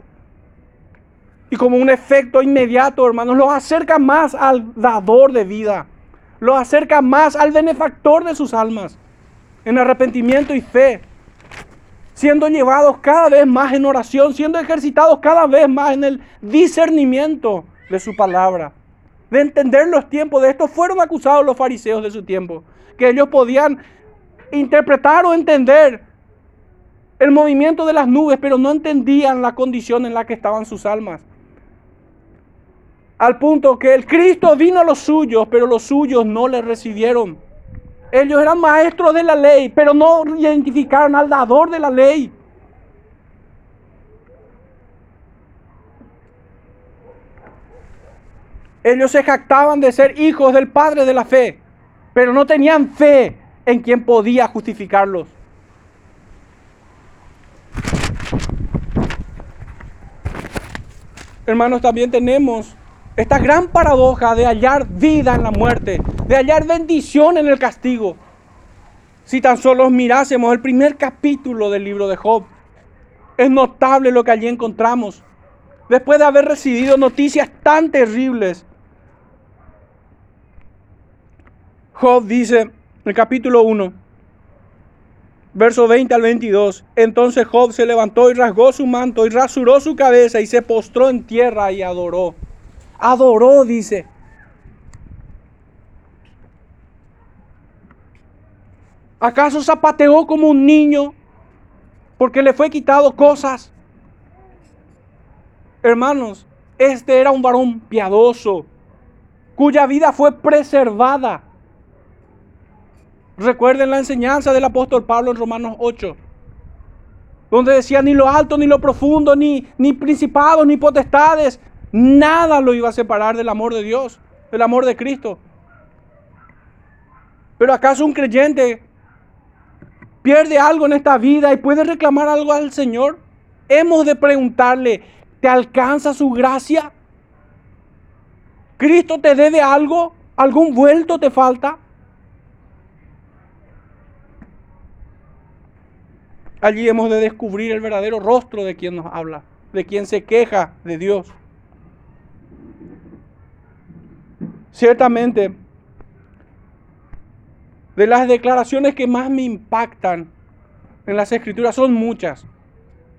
Y como un efecto inmediato, hermanos, los acerca más al dador de vida, los acerca más al benefactor de sus almas, en arrepentimiento y fe, siendo llevados cada vez más en oración, siendo ejercitados cada vez más en el discernimiento de su palabra, de entender los tiempos de esto. Fueron acusados los fariseos de su tiempo, que ellos podían interpretar o entender el movimiento de las nubes, pero no entendían la condición en la que estaban sus almas. Al punto que el Cristo vino a los suyos, pero los suyos no le recibieron. Ellos eran maestros de la ley, pero no identificaron al dador de la ley. Ellos se jactaban de ser hijos del Padre de la fe, pero no tenían fe en quien podía justificarlos. Hermanos, también tenemos esta gran paradoja de hallar vida en la muerte, de hallar bendición en el castigo. Si tan solo mirásemos el primer capítulo del libro de Job, es notable lo que allí encontramos. Después de haber recibido noticias tan terribles, Job dice el capítulo 1, verso 20 al 22, entonces Job se levantó y rasgó su manto y rasuró su cabeza y se postró en tierra y adoró. Adoró, dice. ¿Acaso zapateó como un niño porque le fue quitado cosas? Hermanos, este era un varón piadoso cuya vida fue preservada. Recuerden la enseñanza del apóstol Pablo en Romanos 8, donde decía ni lo alto, ni lo profundo, ni, ni principados, ni potestades, Nada lo iba a separar del amor de Dios, del amor de Cristo. Pero ¿acaso un creyente pierde algo en esta vida y puede reclamar algo al Señor? Hemos de preguntarle, ¿te alcanza su gracia? ¿Cristo te debe algo? ¿Algún vuelto te falta? Allí hemos de descubrir el verdadero rostro de quien nos habla, de quien se queja de Dios. Ciertamente, de las declaraciones que más me impactan en las escrituras son muchas,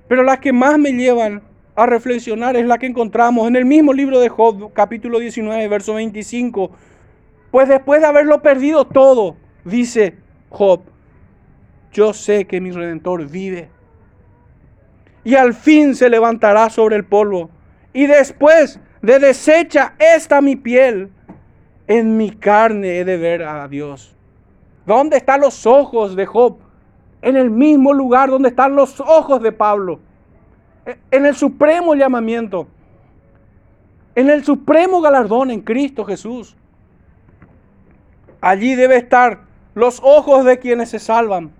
pero las que más me llevan a reflexionar es la que encontramos en el mismo libro de Job, capítulo 19, verso 25. Pues después de haberlo perdido todo, dice Job, yo sé que mi redentor vive. Y al fin se levantará sobre el polvo. Y después de deshecha esta mi piel, en mi carne he de ver a Dios. ¿Dónde están los ojos de Job? En el mismo lugar donde están los ojos de Pablo. En el supremo llamamiento. En el supremo galardón en Cristo Jesús. Allí debe estar los ojos de quienes se salvan.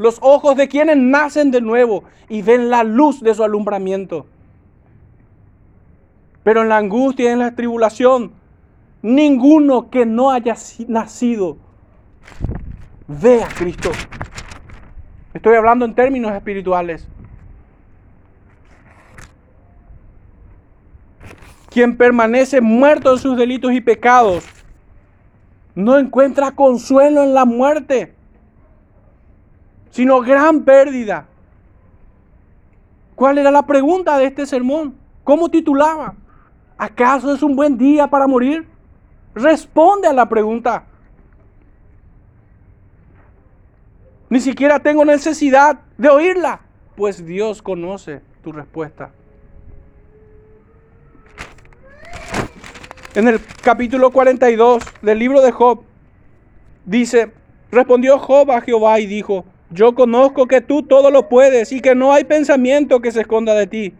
Los ojos de quienes nacen de nuevo y ven la luz de su alumbramiento. Pero en la angustia y en la tribulación ninguno que no haya nacido ve a Cristo. Estoy hablando en términos espirituales. Quien permanece muerto en sus delitos y pecados no encuentra consuelo en la muerte, sino gran pérdida. ¿Cuál era la pregunta de este sermón? ¿Cómo titulaba? ¿Acaso es un buen día para morir? Responde a la pregunta. Ni siquiera tengo necesidad de oírla, pues Dios conoce tu respuesta. En el capítulo 42 del libro de Job, dice, respondió Job a Jehová y dijo, yo conozco que tú todo lo puedes y que no hay pensamiento que se esconda de ti.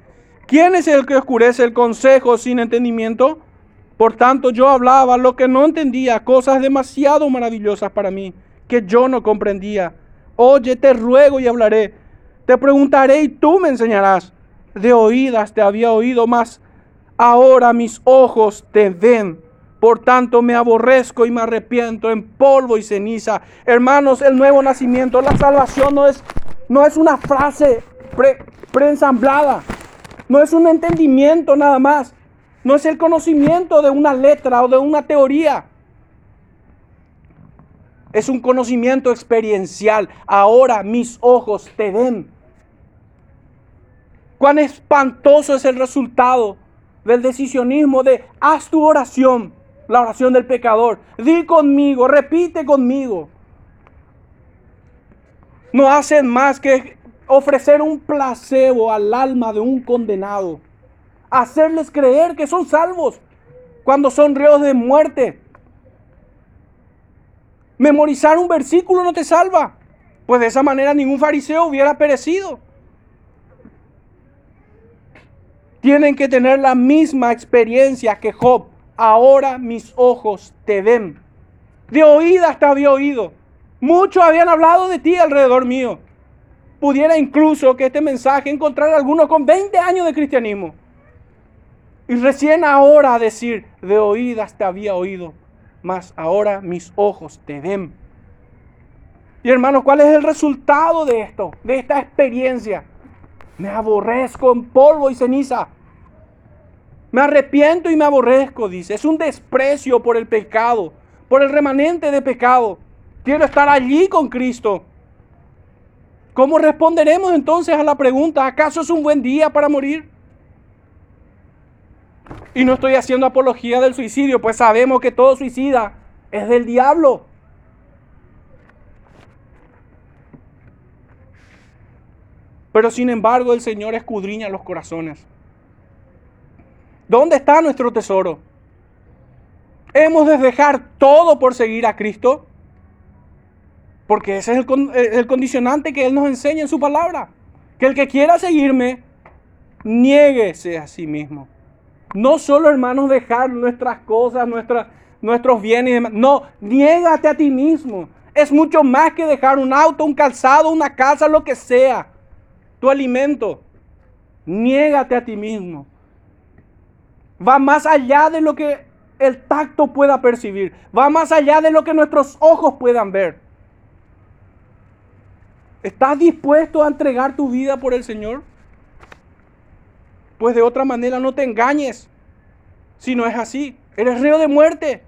¿Quién es el que oscurece el consejo sin entendimiento? Por tanto, yo hablaba lo que no entendía, cosas demasiado maravillosas para mí, que yo no comprendía. Oye, te ruego y hablaré. Te preguntaré y tú me enseñarás. De oídas te había oído, más ahora mis ojos te ven. Por tanto, me aborrezco y me arrepiento en polvo y ceniza. Hermanos, el nuevo nacimiento, la salvación no es, no es una frase preensamblada. No es un entendimiento nada más. No es el conocimiento de una letra o de una teoría. Es un conocimiento experiencial. Ahora mis ojos te ven. Cuán espantoso es el resultado del decisionismo de haz tu oración, la oración del pecador. Di conmigo, repite conmigo. No hacen más que ofrecer un placebo al alma de un condenado hacerles creer que son salvos cuando son reos de muerte. Memorizar un versículo no te salva, pues de esa manera ningún fariseo hubiera perecido. Tienen que tener la misma experiencia que Job. Ahora mis ojos te ven. De oídas te había oído. Muchos habían hablado de ti alrededor mío. Pudiera incluso que este mensaje encontrar algunos con 20 años de cristianismo. Y recién ahora decir, de oídas te había oído, mas ahora mis ojos te ven. Y hermanos, ¿cuál es el resultado de esto, de esta experiencia? Me aborrezco en polvo y ceniza. Me arrepiento y me aborrezco, dice. Es un desprecio por el pecado, por el remanente de pecado. Quiero estar allí con Cristo. ¿Cómo responderemos entonces a la pregunta, ¿acaso es un buen día para morir? Y no estoy haciendo apología del suicidio, pues sabemos que todo suicida es del diablo. Pero sin embargo el Señor escudriña los corazones. ¿Dónde está nuestro tesoro? ¿Hemos de dejar todo por seguir a Cristo? Porque ese es el, el, condicionante que Él nos enseña en su palabra. Que el que quiera seguirme, niéguese a sí mismo. No solo, hermanos, dejar nuestras cosas, nuestros bienes. No, niégate a ti mismo. Es mucho más que dejar un auto, un calzado, una casa, lo que sea. Tu alimento. Niégate a ti mismo. Va más allá de lo que el tacto pueda percibir. Va más allá de lo que nuestros ojos puedan ver. ¿Estás dispuesto a entregar tu vida por el Señor? Pues de otra manera no te engañes. Si no es así, eres reo de muerte.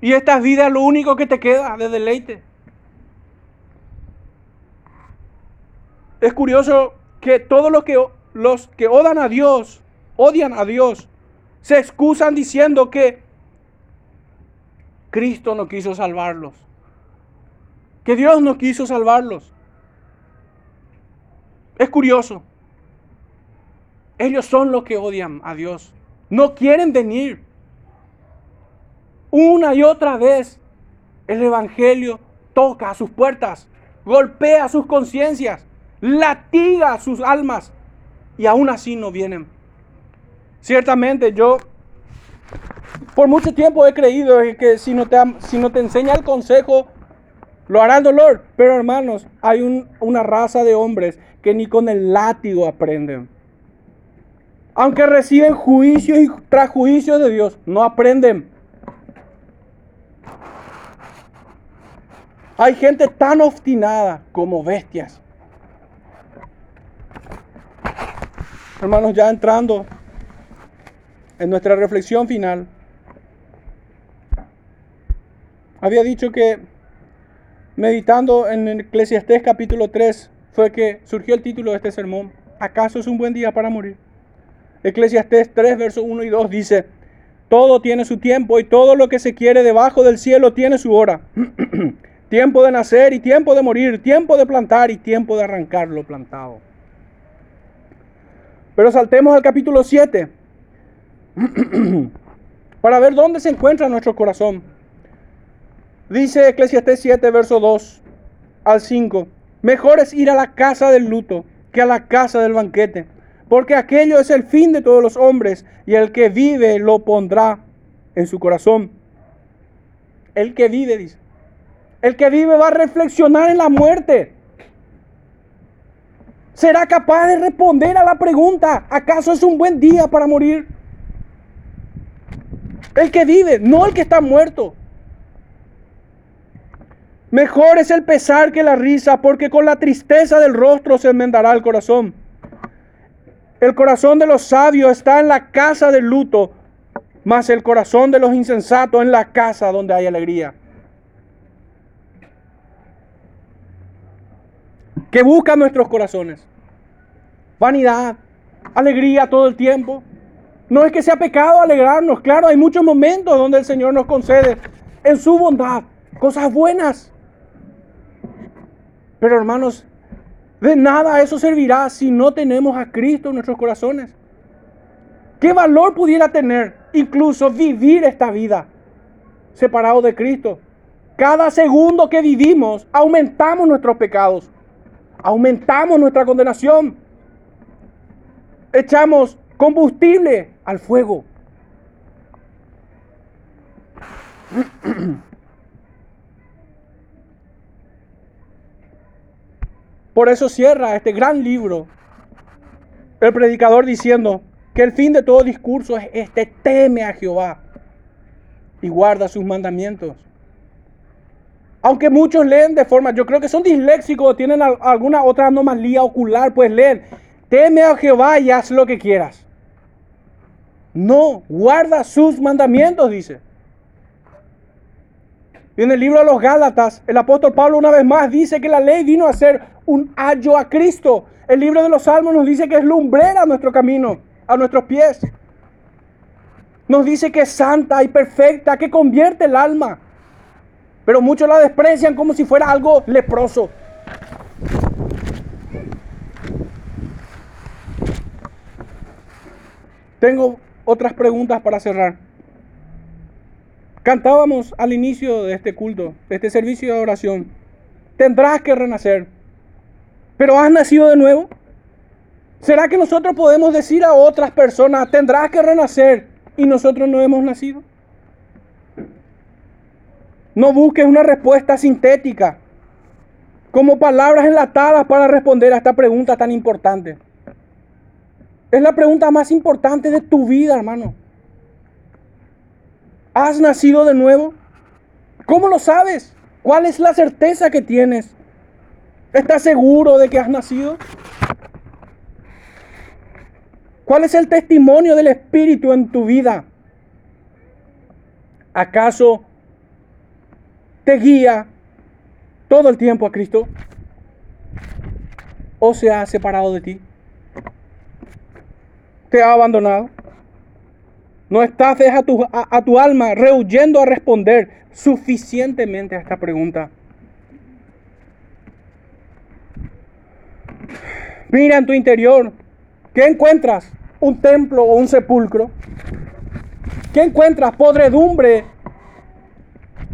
Y esta vida es lo único que te queda de deleite. Es curioso que todos los que, los que odian a Dios, odian a Dios, se excusan diciendo que Cristo no quiso salvarlos. Que Dios no quiso salvarlos. Es curioso. Ellos son los que odian a Dios. No quieren venir. Una y otra vez el Evangelio toca a sus puertas, golpea sus conciencias, latiga sus almas y aún así no vienen. Ciertamente yo por mucho tiempo he creído que si no te, si no te enseña el consejo, lo hará el dolor. Pero hermanos, hay una raza de hombres que ni con el látigo aprenden. Aunque reciben juicios y tras juicios de Dios, no aprenden. Hay gente tan obstinada como bestias. Hermanos, ya entrando en nuestra reflexión final, había dicho que meditando en Eclesiastés capítulo 3, fue que surgió el título de este sermón. ¿Acaso es un buen día para morir? Eclesiastés 3, versos 1 y 2 dice, todo tiene su tiempo y todo lo que se quiere debajo del cielo tiene su hora. tiempo de nacer y tiempo de morir, tiempo de plantar y tiempo de arrancar lo plantado. Pero saltemos al capítulo 7 para ver dónde se encuentra nuestro corazón. Dice Eclesiastés 7, verso 2 al 5. Mejor es ir a la casa del luto que a la casa del banquete, porque aquello es el fin de todos los hombres, y el que vive lo pondrá en su corazón. El que vive, dice. El que vive va a reflexionar en la muerte. Será capaz de responder a la pregunta, ¿acaso es un buen día para morir? El que vive, no el que está muerto. Mejor es el pesar que la risa, porque con la tristeza del rostro se enmendará el corazón. El corazón de los sabios está en la casa del luto, mas el corazón de los insensatos en la casa donde hay alegría. ¿Qué buscan nuestros corazones? Vanidad, alegría todo el tiempo. No es que sea pecado alegrarnos, claro, hay muchos momentos donde el Señor nos concede en su bondad cosas buenas. Pero hermanos, de nada eso servirá si no tenemos a Cristo en nuestros corazones. ¿Qué valor pudiera tener incluso vivir esta vida separado de Cristo? Cada segundo que vivimos aumentamos nuestros pecados, aumentamos nuestra condenación, echamos combustible al fuego. Por eso cierra este gran libro el predicador diciendo que el fin de todo discurso es este, teme a Jehová y guarda sus mandamientos. Aunque muchos leen de forma, yo creo que son disléxicos, tienen alguna otra anomalía ocular, pues leen, teme a Jehová y haz lo que quieras. No, guarda sus mandamientos, dice. Y en el libro de los Gálatas, el apóstol Pablo una vez más dice que la ley vino a ser un ayo a Cristo. El libro de los Salmos nos dice que es lumbrera nuestro camino, a nuestros pies. Nos dice que es santa y perfecta, que convierte el alma. Pero muchos la desprecian como si fuera algo leproso. Tengo otras preguntas para cerrar. Cantábamos al inicio de este culto, de este servicio de oración. Tendrás que renacer. Pero has nacido de nuevo. ¿Será que nosotros podemos decir a otras personas, tendrás que renacer y nosotros no hemos nacido? No busques una respuesta sintética, como palabras enlatadas para responder a esta pregunta tan importante. Es la pregunta más importante de tu vida, hermano. ¿Has nacido de nuevo? ¿Cómo lo sabes? ¿Cuál es la certeza que tienes? ¿Estás seguro de que has nacido? ¿Cuál es el testimonio del Espíritu en tu vida? ¿Acaso te guía todo el tiempo a Cristo? ¿O se ha separado de ti? ¿Te ha abandonado? No estás a tu, a tu alma rehuyendo a responder suficientemente a esta pregunta. Mira en tu interior. ¿Qué encuentras? ¿Un templo o un sepulcro? ¿Qué encuentras? ¿Podredumbre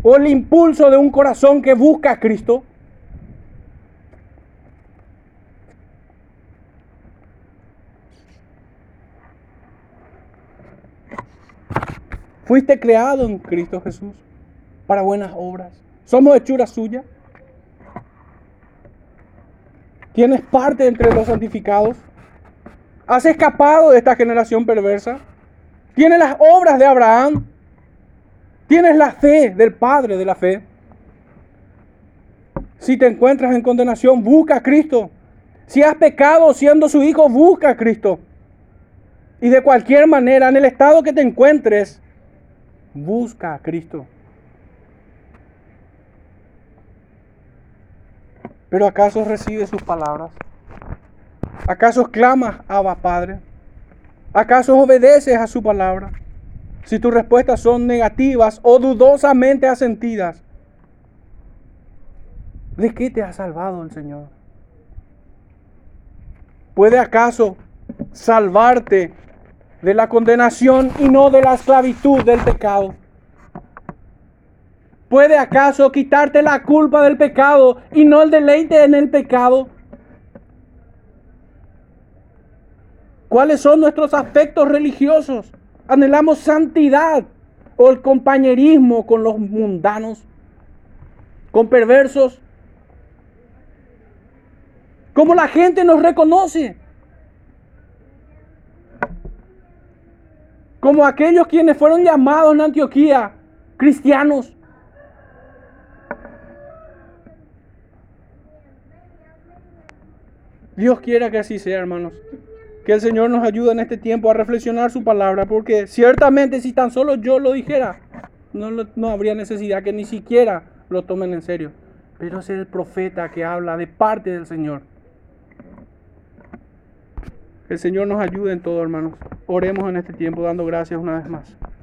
o el impulso de un corazón que busca a Cristo? Fuiste creado en Cristo Jesús para buenas obras. Somos hechuras suyas. Tienes parte entre los santificados. Has escapado de esta generación perversa. Tienes las obras de Abraham. Tienes la fe del Padre de la fe. Si te encuentras en condenación, busca a Cristo. Si has pecado siendo su hijo, busca a Cristo. Y de cualquier manera, en el estado que te encuentres, busca a Cristo. Pero ¿acaso recibe sus palabras? ¿Acaso clamas, Abba Padre? ¿Acaso obedeces a su palabra? Si tus respuestas son negativas o dudosamente asentidas, ¿de qué te ha salvado el Señor? ¿Puede acaso salvarte de la condenación y no de la esclavitud del pecado? ¿Puede acaso quitarte la culpa del pecado y no el deleite en el pecado? ¿Cuáles son nuestros afectos religiosos? ¿Anhelamos santidad o el compañerismo con los mundanos, con perversos? ¿Cómo la gente nos reconoce? Como aquellos quienes fueron llamados en Antioquía cristianos. Dios quiera que así sea, hermanos. Que el Señor nos ayude en este tiempo a reflexionar su palabra, porque ciertamente si tan solo yo lo dijera, no, habría necesidad que ni siquiera lo tomen en serio. Pero es el profeta que habla de parte del Señor. El Señor nos ayude en todo, hermanos. Oremos en este tiempo dando gracias una vez más.